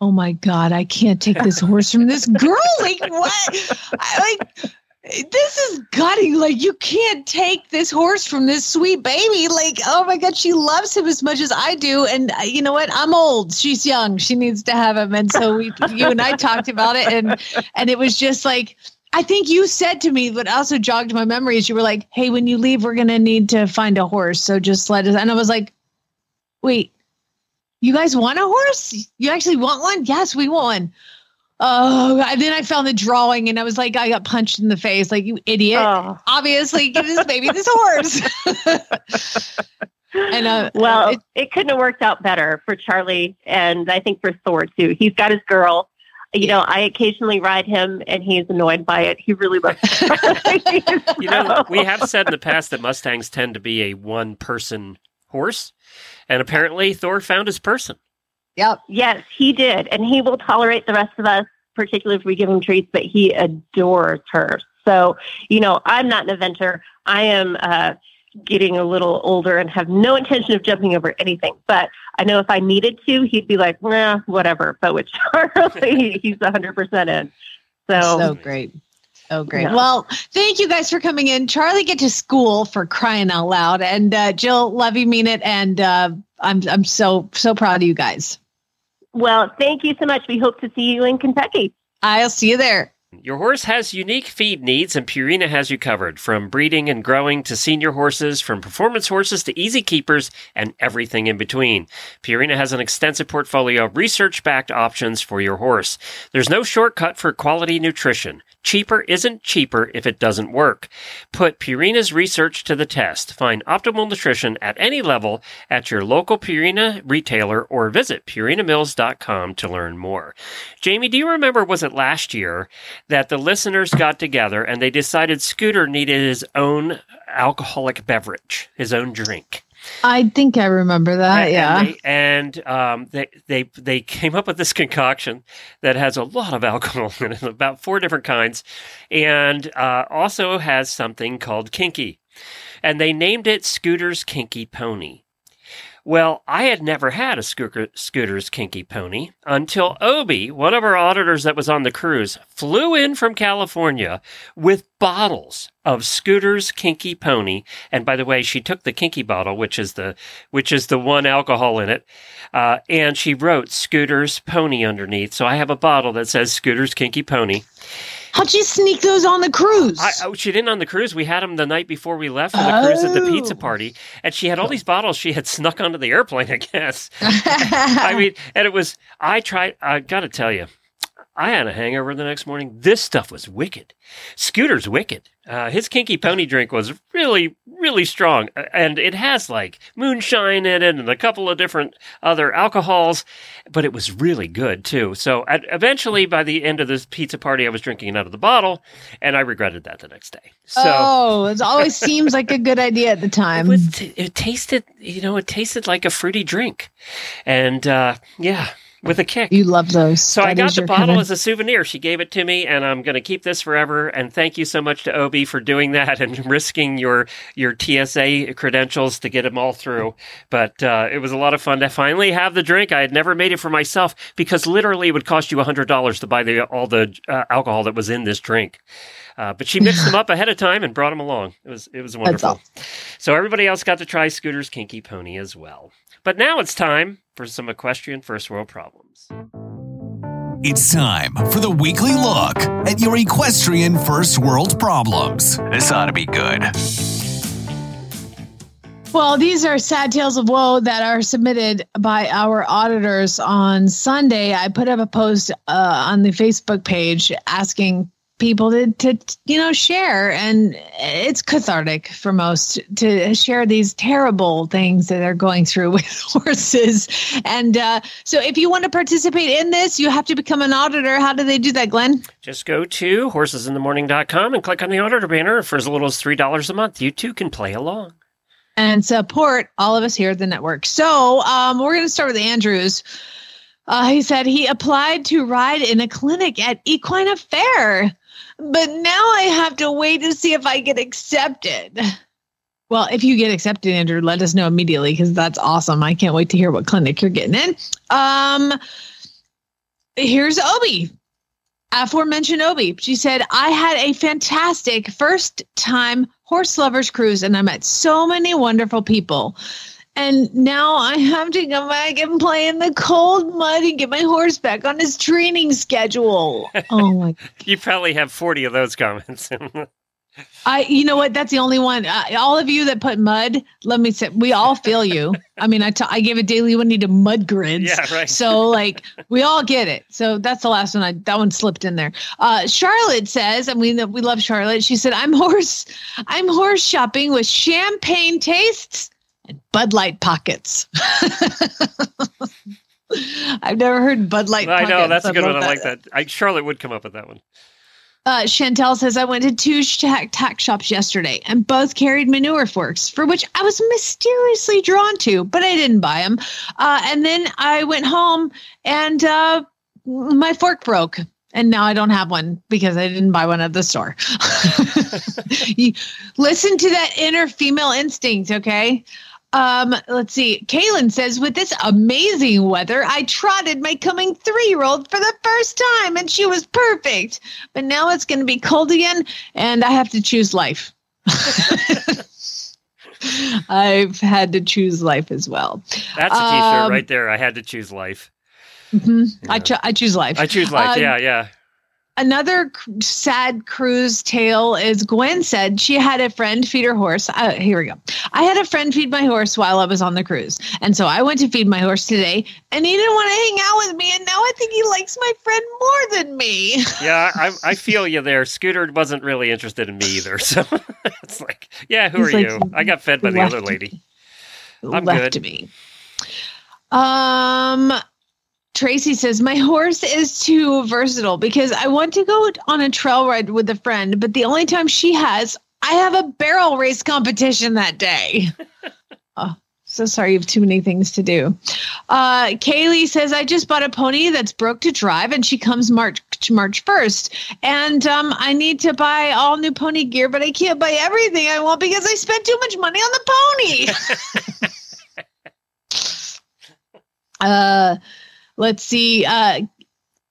oh my God, I can't take this horse from this girl. Like, what? I, like, this is gutting. Like, you can't take this horse from this sweet baby. Like, oh my God, she loves him as much as I do. And uh, you know what? I'm old. She's young. She needs to have him. And so we, [LAUGHS] you and I talked about it. And, and it was just like, I think you said to me, but also jogged my memories. You were like, hey, when you leave, we're going to need to find a horse. So just let us. And I was like, wait, you guys want a horse? You actually want one? Yes, we want one oh and then i found the drawing and i was like i got punched in the face. Like you idiot. Oh. obviously give this baby this horse. [LAUGHS] And uh, well it, it, couldn't have worked out better for charlie and i think for thor too. He's got his girl. You know i occasionally ride him and he's annoyed by it. He really loves it. [LAUGHS] You know we have said in the past that mustangs tend to be a one person horse, and apparently Thor found his person. Yep. Yes, he did. And he will tolerate the rest of us, particularly if we give him treats, but he adores her. So, you know, I'm not an eventer. I am uh, getting a little older and have no intention of jumping over anything. But I know if I needed to, he'd be like, nah, whatever. But with Charlie, [LAUGHS] he's 100% in. So, So great. Oh, great. Yeah. Well, thank you guys for coming in. Charlie, get to school for crying out loud. And uh, Jill, love you, mean it. And uh, I'm I'm so so proud of you guys. Well, thank you so much. We hope to see you in Kentucky. I'll see you there. Your horse has unique feed needs, and Purina has you covered. From breeding and growing to senior horses, from performance horses to easy keepers, and everything in between. Purina has an extensive portfolio of research backed options for your horse. There's no shortcut for quality nutrition. Cheaper isn't cheaper if it doesn't work. Put Purina's research to the test. Find optimal nutrition at any level at your local Purina retailer or visit purinamills.com to learn more. Jamie, do you remember, was it last year that the listeners got together and they decided Scooter needed his own alcoholic beverage, his own drink? I think I remember that. And- yeah. And, they, and um, they, they, they came up with this concoction that has a lot of alcohol in it, about four different kinds, and uh, also has something called Kinky. And they named it Scooter's Kinky Pony. Well, I had never had a Scooter, Scooter's Kinky Pony until Obi, one of our auditors that was on the cruise, flew in from California with bottles of Scooter's Kinky Pony. And by the way, she took the Kinky bottle, which is the which is the one alcohol in it, uh, and she wrote Scooter's Pony underneath. So I have a bottle that says Scooter's Kinky Pony. How'd you sneak those on the cruise? I, oh, she didn't on the cruise. We had them the night before we left for the cruise at the oh. pizza Oh. party, and she had all these bottles she had snuck onto the airplane. I guess. [LAUGHS] I mean, and it was. I tried. I got to tell you, I had a hangover the next morning. This stuff was wicked. Scooter's wicked. Uh, his kinky pony drink was really, really strong, Uh, and it has like moonshine in it and a couple of different other alcohols, but it was really good too. So eventually, by the end of this pizza party, I was drinking it out of the bottle, and I regretted that the next day. So. oh, it [LAUGHS] always seems like a good idea at the time. It was. It tasted. You know, it tasted like a fruity drink, and uh, yeah, with a kick. you love those. so I got the bottle as a souvenir. She gave it to me, and I'm going to keep this forever. And thank you so much to Obi for doing that [LAUGHS] and risking your your TSA credentials to get them all through. But uh, it was a lot of fun to finally have the drink. I had never made it for myself because literally it would cost you hundred dollars to buy the all the uh, alcohol that was in this drink. Uh, but she mixed them [LAUGHS] up ahead of time and brought them along. It was it was wonderful. So everybody else got to try Scooter's Kinky Pony as well. But now it's time for some equestrian first world problems. It's time for the weekly look at your equestrian first world problems. This ought to be good. Well, these are sad tales of woe that are submitted by our auditors on Sunday. I put up a post uh, on the Facebook page asking people to, to, you know, share, and it's cathartic for most to share these terrible things that they're going through [LAUGHS] with horses. And uh, so, if you want to participate in this, you have to become an auditor. How do they do that, Glenn? Just go to horsesinthemorning.com and click on the auditor banner. For as little as $3 a month, you too can play along. and support all of us here at the network. So um, we're going to start with Andrews. Uh, he said he applied to ride in a clinic at Equine Affaire, but now I have to wait to see if I get accepted. Well, if you get accepted, Andrew, let us know immediately because that's awesome. I can't wait to hear what clinic you're getting in. Um, here's Obi aforementioned Obi. She said, I had a fantastic first time horse lovers cruise and I met so many wonderful people. And now I have to go back and play in the cold mud and get my horse back on his training schedule. [LAUGHS] Oh my You probably have 40 of those comments. [LAUGHS] I, you know what? That's the only one. Uh, all of you that put mud, let me say, we all feel you. I mean, I t- I gave a daily one to mud grids. Yeah, right. So like, we all get it. So that's the last one. I that one slipped in there. Uh, Charlotte says, and we we love Charlotte. She said, "I'm horse, I'm horse shopping with champagne tastes Bud Light pockets." [LAUGHS] I've never heard Bud Light. I know, that's a good one. I like that. I, Charlotte would come up with that one. Uh, Chantel says, I went to two tack, tack shops yesterday and both carried manure forks, for which I was mysteriously drawn to, but I didn't buy them. Uh, and then I went home and uh, my fork broke. And now I don't have one because I didn't buy one at the store. [LAUGHS] You- listen to that inner female instinct, okay? Um, let's see. Kaylin says, with this amazing weather, I trotted my coming three year old for the first time and she was perfect. But now it's going to be cold again and I have to choose life. [LAUGHS] I've had to choose life as well. That's a t-shirt Um, right there. I had to choose life. Mhm. I, cho- I choose life. I choose life. Uh, yeah, yeah. Another sad cruise tale is Gwen said she had a friend feed her horse. Uh, here we go. I had a friend feed my horse while I was on the cruise. And so I went to feed my horse today and he didn't want to hang out with me. And now I think he likes my friend more than me. [LAUGHS] Yeah, I, I feel you there. Scooter wasn't really interested in me either. So [LAUGHS] it's like, yeah, who He's are like, you? I got fed by the other lady. I'm left good. me. Um, Tracy says my horse is too versatile because I want to go on a trail ride with a friend, but the only time she has, I have a barrel race competition that day. [LAUGHS] oh, so sorry, you have too many things to do. Uh, Kaylee says I just bought a pony that's broke to drive, and she comes March March first, and um, I need to buy all new pony gear, but I can't buy everything I want because I spent too much money on the pony. [LAUGHS] uh let's see uh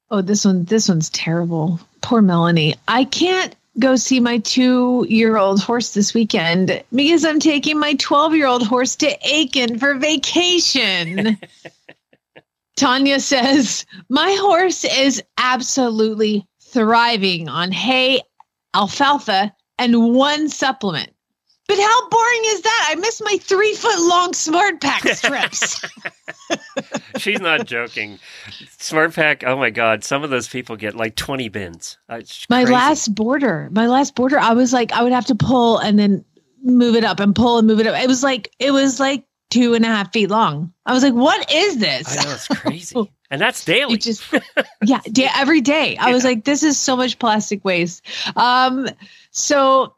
oh this one this one's terrible. Poor melanie. I can't go see my two year old horse this weekend because i'm taking my 12 year old horse to aiken for vacation. [LAUGHS] Tanya says my horse is absolutely thriving on hay alfalfa and one supplement but how boring is that? I miss my three foot long SmartPak [LAUGHS] strips. She's not joking. SmartPak, oh my God, some of those people get like 20 bins. Uh, my last border, my last border, I was like, I would have to pull and then move it up and pull and move it up. It was like, it was like two and a half feet long. I was like, what is this? I know, it's crazy. [LAUGHS] And that's daily. You just, yeah, [LAUGHS] day, every day. I was like, this is so much plastic waste. Um, so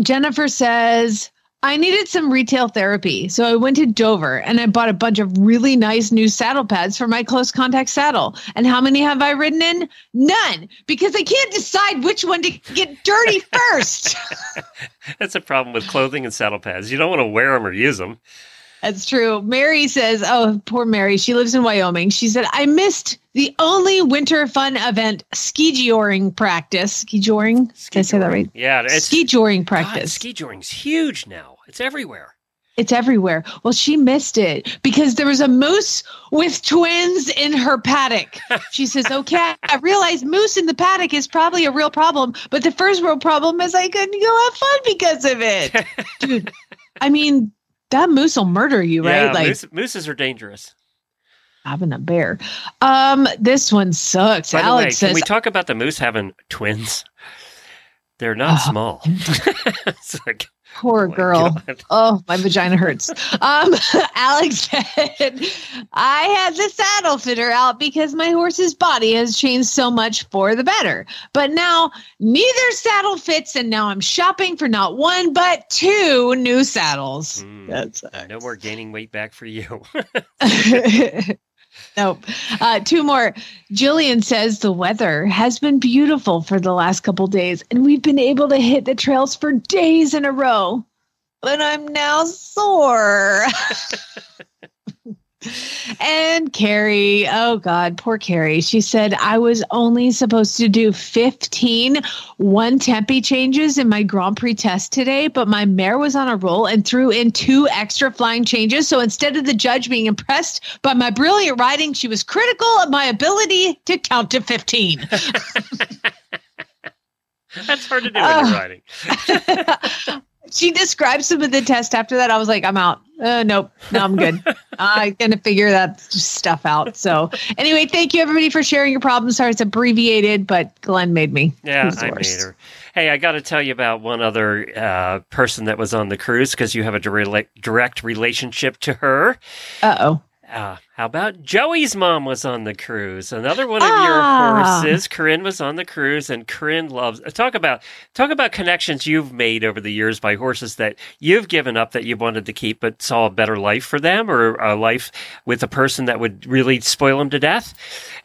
Jennifer says, I needed some retail therapy. So I went to Dover and I bought a bunch of really nice new saddle pads for my close contact saddle. And how many have I ridden in? None, because I can't decide which one to get dirty [LAUGHS] first. That's a problem with clothing and saddle pads. You don't want to wear them or use them. That's true. Mary says, Oh, poor Mary. She lives in Wyoming. She said, I missed the only winter fun event, ski joring practice. Ski joring? Did I say that right? Yeah, it's ski joring God, practice. ski joring's huge now. It's everywhere. It's everywhere. Well, she missed it because there was a moose with twins in her paddock. [LAUGHS] She says, Okay, I realize moose in the paddock is probably a real problem, but the first real problem is I couldn't go have fun because of it. [LAUGHS] Dude, I mean, that moose will murder you, right? Yeah, like moose, mooses are dangerous. having a bear. Um, this one sucks. By the way, Alex can we talk about the moose having twins? They're not Oh. small. [LAUGHS] it's like, Poor my girl. God. [LAUGHS] Oh, my vagina hurts. Um, [LAUGHS] Alex said, I had the saddle fitter out because my horse's body has changed so much for the better. But now neither saddle fits, and now I'm shopping for not one but two new saddles. Mm. That's no more gaining weight back for you. [LAUGHS] nope. Uh, two more. Jillian says the weather has been beautiful for the last couple days, and we've been able to hit the trails for days in a row. But I'm now sore. [LAUGHS] and Carrie, oh God, poor Carrie. She said, I was only supposed to do 15 one tempi changes in my Grand Prix test today, but my mare was on a roll and threw in two extra flying changes. So instead of the judge being impressed by my brilliant riding, she was critical of my ability to count to 15. [LAUGHS] [LAUGHS] That's hard to do when you're Oh. riding. [LAUGHS] she described some of the test after that. I was like, I'm out. Uh, nope. No, I'm good. I'm going to figure that stuff out. So, anyway, thank you everybody for sharing your problems. Sorry, it's abbreviated, but Glenn made me. Yeah, I made her. Hey, I got to tell you about one other uh, person that was on the cruise because you have a direct direct relationship to her. Uh oh. Uh, how about Joey's mom was on the cruise? Another one of Ah. your horses. Corinne was on the cruise, and Corinne loves talk about talk about connections you've made over the years by horses that you've given up that you wanted to keep, but saw a better life for them or a life with a person that would really spoil them to death.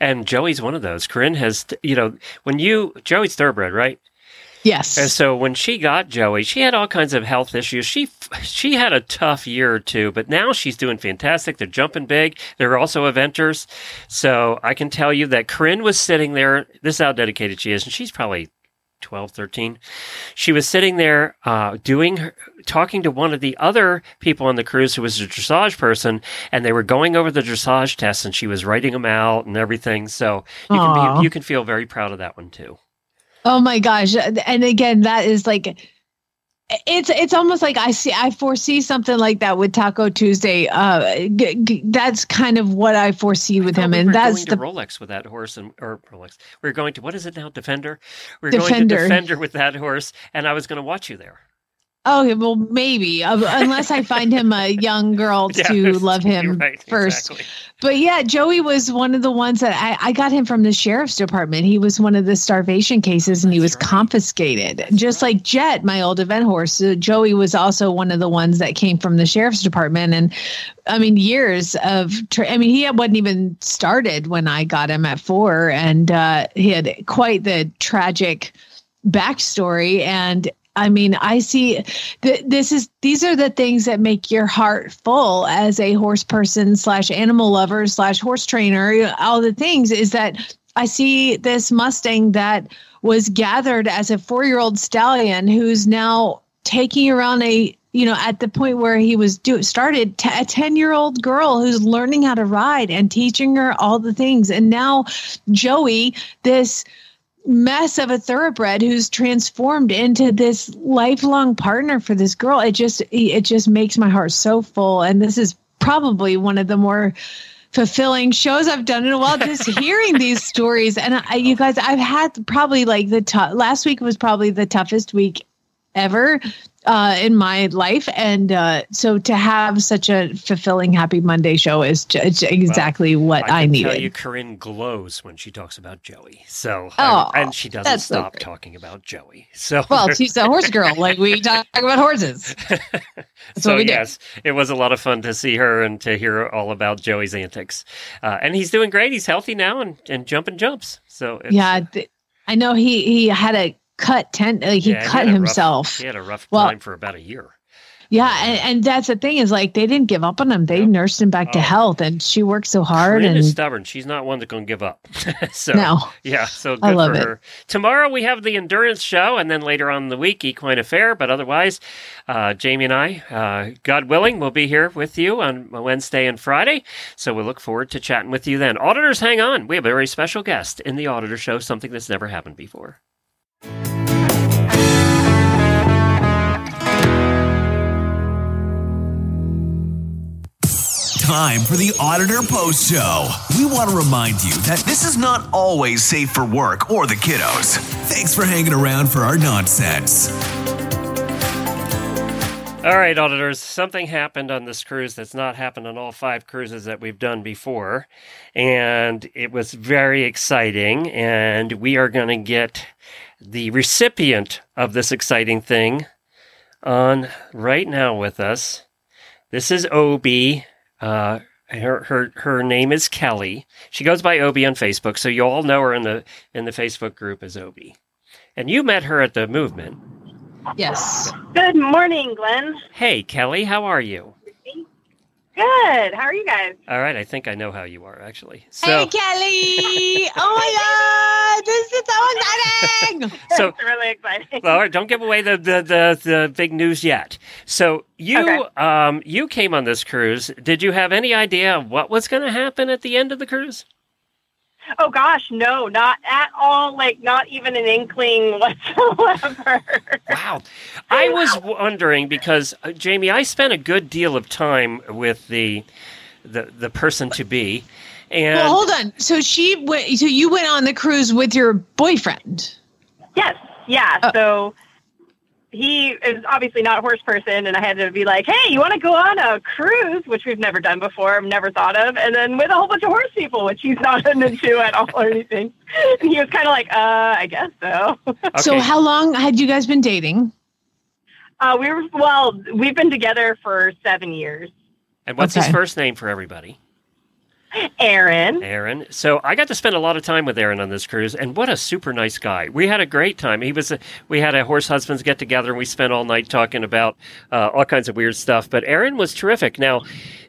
And Joey's one of those. Corinne has, you know, when you Joey's thoroughbred, right? Yes. And so when she got Joey, she had all kinds of health issues. She she had a tough year or two, but now she's doing fantastic. They're jumping big. They're also eventers. So I can tell you that Corinne was sitting there. This is how dedicated she is, and she's probably 12, 13. She was sitting there uh, doing her, talking to one of the other people on the cruise who was a dressage person, and they were going over the dressage tests, and she was writing them out and everything. So you can be, you can feel very proud of that one too. Oh my gosh. And again, that is like it's it's almost like I see I foresee something like that with Taco Tuesday. Uh g- g- that's kind of what I foresee with I him we and that's the Rolex with that horse, and or Rolex. We are going to what is it now? Defender. We are going to Defender. Defender with that horse, and I was going to watch you there. Okay, well maybe uh, unless I find him a [LAUGHS] young girl Yeah, to love him right, first. exactly. But yeah, Joey was one of the ones that I, I got him from the sheriff's department. He was one of the starvation cases and he was right. confiscated. Just like Jet, my old event horse. Joey was also one of the ones that came from the sheriff's department. And I mean, years of, tra- I mean, he wasn't even started when I got him at four. And uh, he had quite the tragic backstory. And I mean, I see th- this is these are the things that make your heart full as a horse person slash animal lover slash horse trainer. All the things is that I see this Mustang that was gathered as a four year old stallion who's now taking around a you know at the point where he was do started t- a 10 year old girl who's learning how to ride and teaching her all the things and now joey this mess of a thoroughbred who's transformed into this lifelong partner for this girl. It just it just makes my heart so full. And this is probably one of the more fulfilling shows I've done in a while just [LAUGHS] hearing these stories. And I, you guys I've had probably like the tough last week was probably the toughest week ever uh, in my life and uh, so to have such a fulfilling happy Monday show is ju- it's exactly what I, can needed tell you, Corinne glows when she talks about Joey. So, Oh, and she doesn't that's so stop talking about Joey. So, well she's a horse girl like we talk about horses [LAUGHS] so what we do. yes, it was a lot of fun to see her and to hear all about Joey's antics. Uh, and he's doing great. He's healthy now and, and jumping jumps. So it's, yeah th- I know he he had a cut tent like he yeah, cut had a rough- himself he had a rough Well- time for about a year. Yeah, and, and that's the thing is like they didn't give up on him. They Nope. nursed him back to Oh. health, and she worked so hard. Corinne and is stubborn. She's not one that's going to give up. [LAUGHS] so no, yeah, so good I love for it. her. Tomorrow we have the endurance show, and then later on in the week, Equine Affaire. But otherwise, uh, Jamie and I, uh, God willing, will be here with you on Wednesday and Friday. So we look forward to chatting with you then. Auditors, hang on. We have a very special guest in the Auditor Show, something that's never happened before. Time for the Auditor Post Show. We want to remind you that this is not always safe for work or the kiddos. Thanks for hanging around for our nonsense. All right, auditors, something happened on this cruise that's not happened on all five cruises that we've done before. And it was very exciting. And we are going to get the recipient of this exciting thing on right now with us. This is Obi. Uh, her, her her name is Kelly. She goes by Obi on Facebook, so you all know her in the in the Facebook group as Obi. And you met her at the movement. yes, Good morning, Glenn. Hey, Kelly, how are you? Good. How are you guys? All right, I think I know how you are actually. So, hey Kelly! [LAUGHS] oh my God, this is so exciting! [LAUGHS] so it's really exciting. all right, don't give away the, the, the, the big news yet. So you Okay. um you came on this cruise. Did you have any idea what was going to happen at the end of the cruise? Oh gosh, no, not at all. Like not even an inkling [LAUGHS] whatsoever. Wow, I [LAUGHS] was wondering because uh, Jamie, I spent a good deal of time with the the the person to be, and well, hold on. So she went. So you went on the cruise with your boyfriend. yes. Yeah. Oh. So he is obviously not a horse person, and I had to be like, "Hey, you want to go on a cruise?" Which we've never done before, never thought of, and then with a whole bunch of horse people, which he's not [LAUGHS] into at all or anything. And he was kind of like, "Uh, I guess so." So how long had you guys been dating? Uh, we were well, we've been together for seven years. And what's his first name for everybody? Aaron, Aaron. So I got to spend a lot of time with Aaron on this cruise, and what a super nice guy. We had a great time. He was. A, we had a horse husbands get together, and we spent all night talking about uh, all kinds of weird stuff. But Aaron was terrific. Now,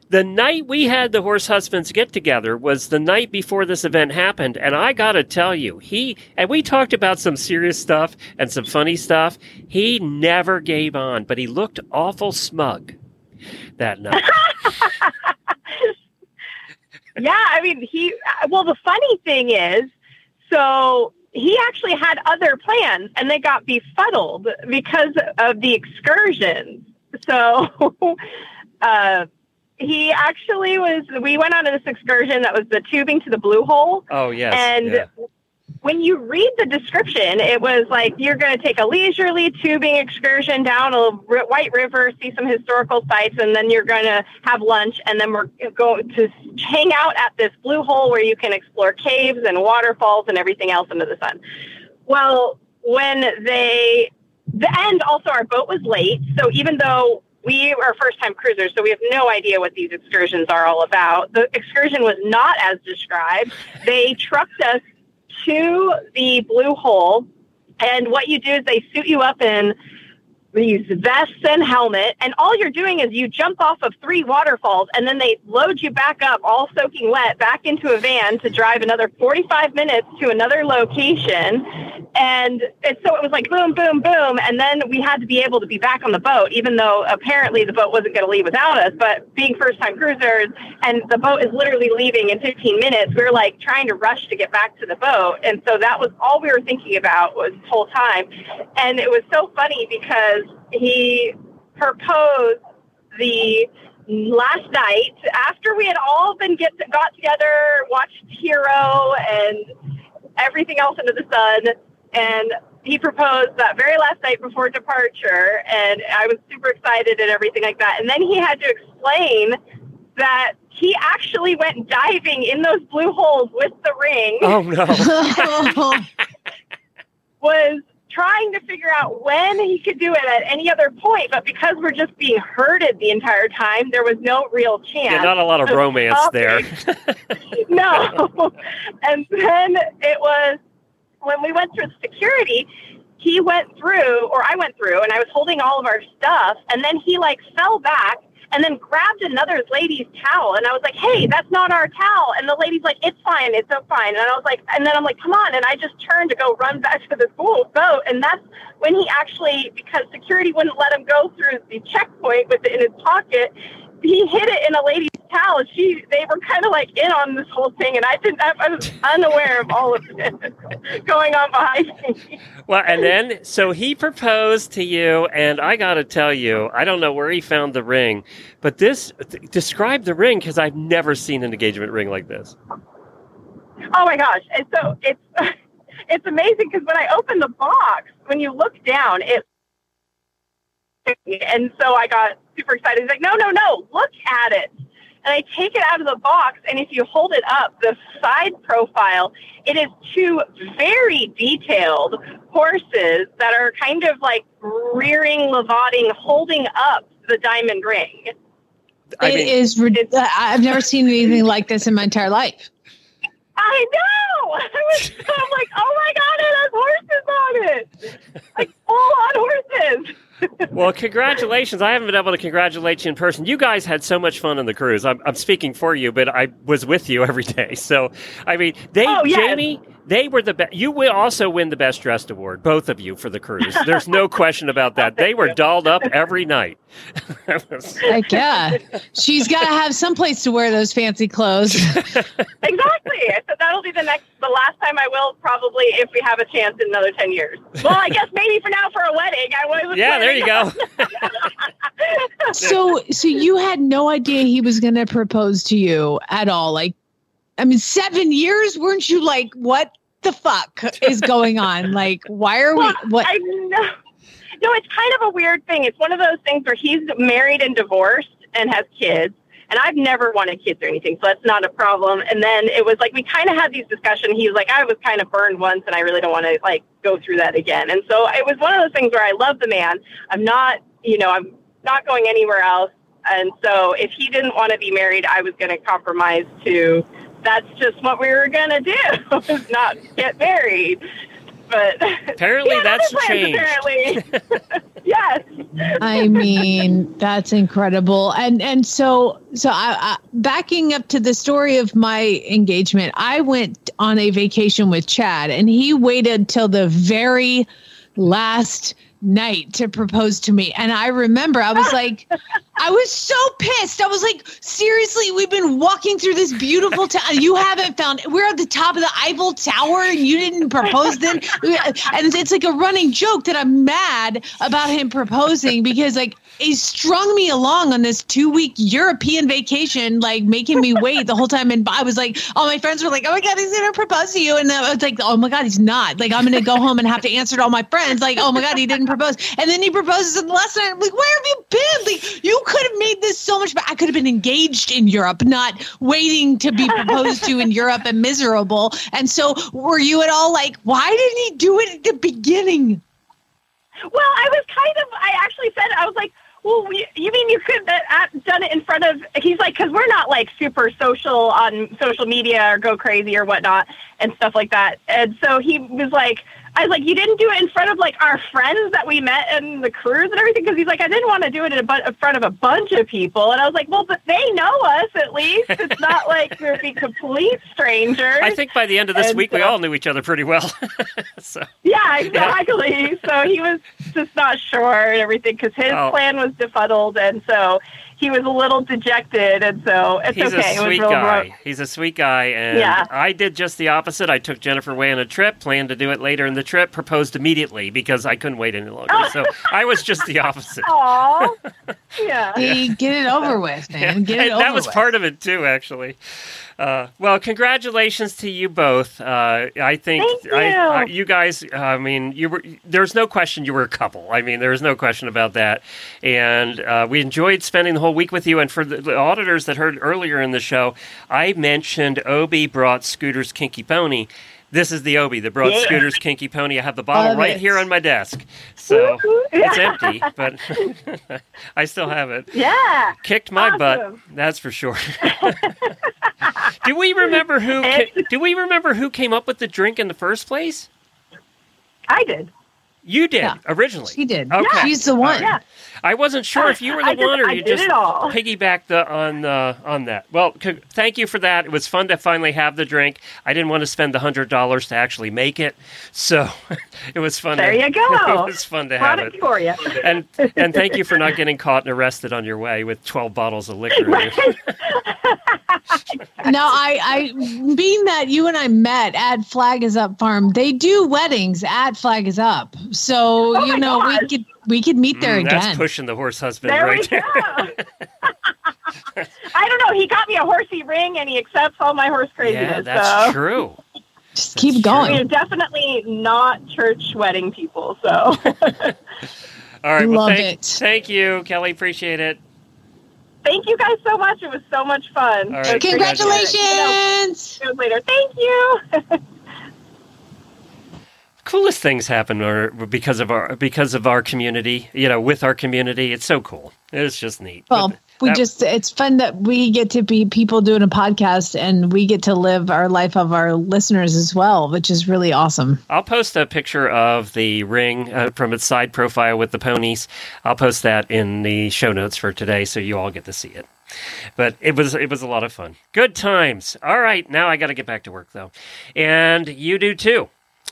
the night we had the horse husbands get together was the night before this event happened, and I got to tell you, he and we talked about some serious stuff and some funny stuff. He never gave on, but he looked awful smug that night. [LAUGHS] yeah, I mean, he. Well, the funny thing is, so he actually had other plans, and they got befuddled because of the excursions. So, [LAUGHS] uh, he actually was. We went on this excursion that was the tubing to the blue hole, Oh yes, and yeah. When you read the description, it was like you're going to take a leisurely tubing excursion down a White River, see some historical sites, and then you're going to have lunch, and then we're going to hang out at this blue hole where you can explore caves and waterfalls and everything else under the sun. Well, when they, the end, also our boat was late, so even though we are first time cruisers, so we have no idea what these excursions are all about. The excursion was not as described. They trucked us to the blue hole, and what you do is they suit you up in these vests and helmet, and all you're doing is you jump off of three waterfalls, and then they load you back up, all soaking wet, back into a van to drive another 45 minutes to another location. And it, so it was like boom, boom, boom, and then we had to be able to be back on the boat, even though apparently the boat wasn't going to leave without us. But being first-time cruisers, and the boat is literally leaving in 15 minutes, we are like trying to rush to get back to the boat, and so that was all we were thinking about was this whole time. And it was so funny because he proposed the last night after we had all been get got together, watched Hero and everything else under the sun, and he proposed that very last night before departure, and I was super excited and everything like that. And then he had to explain that he actually went diving in those blue holes with the ring Oh no. [LAUGHS] was trying to figure out when he could do it at any other point, but because we're just being herded the entire time, there was no real chance. Yeah, not a lot of of romance there. [LAUGHS] no. [LAUGHS] and then it was when we went through security, he went through, or I went through, and I was holding all of our stuff, and then he like fell back and then grabbed another lady's towel, and I was like, "Hey, that's not our towel." And the lady's like, "It's fine, it's so fine." And I was like, and then I'm like, "Come on!" And I just turned to go run [LAUGHS] back to the school boat, and that's when he actually, because security wouldn't let him go through the checkpoint with it in his pocket, he hid it in a lady's towel. She, they were kind of like in on this whole thing, and I didn't. I, I was unaware of all of this [LAUGHS] going on behind me. Well, and then so he proposed to you, and I got to tell you, I don't know where he found the ring, but this th- describe the ring because I've never seen an engagement ring like this. Oh my gosh! And so it's [LAUGHS] it's amazing because when I open the box, when you look down, it [LAUGHS] and so I got super excited. He's like, "No, no, no! Look at it!" And I take it out of the box, and if you hold it up, the side profile, it is two very detailed horses that are kind of like rearing, levating, holding up the diamond ring. I It mean, is uh, I've never seen anything like this in my entire life. I know. [LAUGHS] I was, I'm like, oh my god, it has horses on it, like full on horses. Well, congratulations! I haven't been able to congratulate you in person. You guys had so much fun on the cruise. I'm, I'm speaking for you, but I was with you every day. So, I mean, they, Oh, yes. Jamie, they were the best. You will also win the best dressed award, both of you, for the cruise. There's no [LAUGHS] question about that. They were dolled up every night. Like, yeah, she's got to have some place to wear those fancy clothes. [LAUGHS] Exactly. So that'll be the next, the last time I will probably if we have a chance in another ten years. Well, I guess maybe for now for a wedding. I was. yeah, there you go. So, so you had no idea he was going to propose to you at all. Like, I mean, seven years, weren't you like, what the fuck is going on? [LAUGHS] Like, why are we? What? I know. No, it's kind of a weird thing. It's one of those things where he's married and divorced and has kids. And I've never wanted kids or anything, so that's not a problem. And then it was like we kind of had these discussions. He was like, I was kind of burned once, and I really don't want to like go through that again. And so it was one of those things where I love the man. I'm not, you know, I'm not going anywhere else. And so if he didn't want to be married, I was going to compromise to that's just what we were going to do, [LAUGHS] was not get married. But Apparently Yeah, that's other plans, changed. Apparently, [LAUGHS] yes. I mean, that's incredible. And and so so I, I backing up to the story of my engagement, I went on a vacation with Chad and he waited till the very last night to propose to me. And I remember I was [LAUGHS] like I was so pissed. I was like, seriously, we've been walking through this beautiful town. You haven't found we're at the top of the Eiffel Tower and you didn't propose then. [LAUGHS] And it's like a running joke that I'm mad about him proposing because like he strung me along on this two week European vacation, like making me wait the whole time. And I was like, all my friends were like, oh my God, he's going to propose to you. And I was like, oh my God, he's not. Like, I'm going to go home and have to answer to all my friends, like, oh my God, he didn't propose. And then he proposes in the last night. I'm like, where have you been? Like, you could have made this so much better. I could have been engaged in Europe, not waiting to be proposed to in Europe and miserable. And so, were you at all like, why didn't he do it at the beginning? Well, I was kind of. I actually said I was like, "Well, we, you mean you could uh, have done it in front of?" He's like, "Because we're not like super social on social media or go crazy or whatnot and stuff like that." And so he was like, "I was like, you didn't do it in front of like our friends that we met in the cruise and everything." Because he's like, "I didn't want to do it in, a bu- in front of a bunch of people." And I was like, "Well, but they know us at least. It's [LAUGHS] not like we're be complete strangers." I think by the end of this And week, we all knew each other pretty well. [LAUGHS] so Yeah, exactly. so he was just not sure and everything because his Oh. plan was befuddled, and so he was a little dejected, and so it's he's okay. a it was sweet real guy. ro- He's a sweet guy, and Yeah. I did just the opposite. I took Jennifer away on a trip, planned to do it later in the trip, proposed immediately because I couldn't wait any longer. So [LAUGHS] I was just the opposite. Aw, [LAUGHS] yeah. See, get it over with, man. Get it And over that was with. part of it too, actually. Uh, well, congratulations to you both. Uh, I think Thank I, you. uh, you guys. I mean, you were. There's no question you were a couple. I mean, there's no question about that. And uh, we enjoyed spending the whole week with you. And for the, the auditors that heard earlier in the show, I mentioned Obi brought Scooter's Kinky Pony. This is the Obi the brought Yeah. Scooter's Kinky Pony. I have the bottle right it. here on my desk. So it's empty, but [LAUGHS] I still have it Yeah. kicked my butt, that's for sure. [LAUGHS] do we remember who? Ca- do we remember who came up with the drink in the first place? I did. You did Yeah. originally. She did. Okay. She's the one. Yeah. I wasn't sure if you were the [LAUGHS] just- one or I you just piggybacked the, on uh, on that. Well, c- thank you for that. It was fun to finally have the drink. I didn't want to spend the hundred dollars to actually make it, so [LAUGHS] it was fun. There to, you go. [LAUGHS] it was fun to have Brought it. it for you. And and thank you for not getting caught and arrested on your way with twelve bottles of liquor. in you. Now, I, I, being that you and I met at Flag is Up Farm, they do weddings at Flag is Up. So Oh you my know we could we could meet there Mm, again. That's pushing the horse husband There right we there. go. I don't know. He got me a horsey ring, and he accepts all my horse craziness. Yeah, that's so. true. Just keep That's going. We're definitely not church wedding people. So [LAUGHS] All right. well, Love thank, it. thank you, Kelly. Appreciate it. thank you guys so much. It was so much fun. All right, It was great. Congratulations! You know, later. Thank you. [LAUGHS] Coolest things happen are because of our because of our community. You know, with our community, it's so cool. It's just neat. Well, But we that- just, it's fun that we get to be people doing a podcast and we get to live our life of our listeners as well, which is really awesome. I'll post a picture of the ring uh, from its side profile with the ponies. I'll post that in the show notes for today, so you all get to see it. But it was it was a lot of fun. Good times. All right, now I got to get back to work though, and you do too.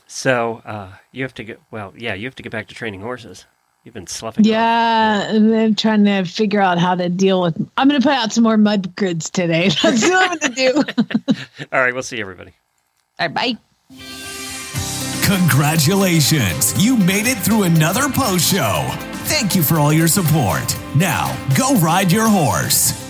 So uh, you have to get well, yeah, you have to get back to training horses. You've been sloughing. Yeah, and I'm trying to figure out how to deal with. I'm going to put out some more mud grids today. [LAUGHS] That's what I'm going to do. [LAUGHS] All right, we'll see everybody. All right, bye. Congratulations! You made it through another post show. Thank you for all your support. Now, go ride your horse.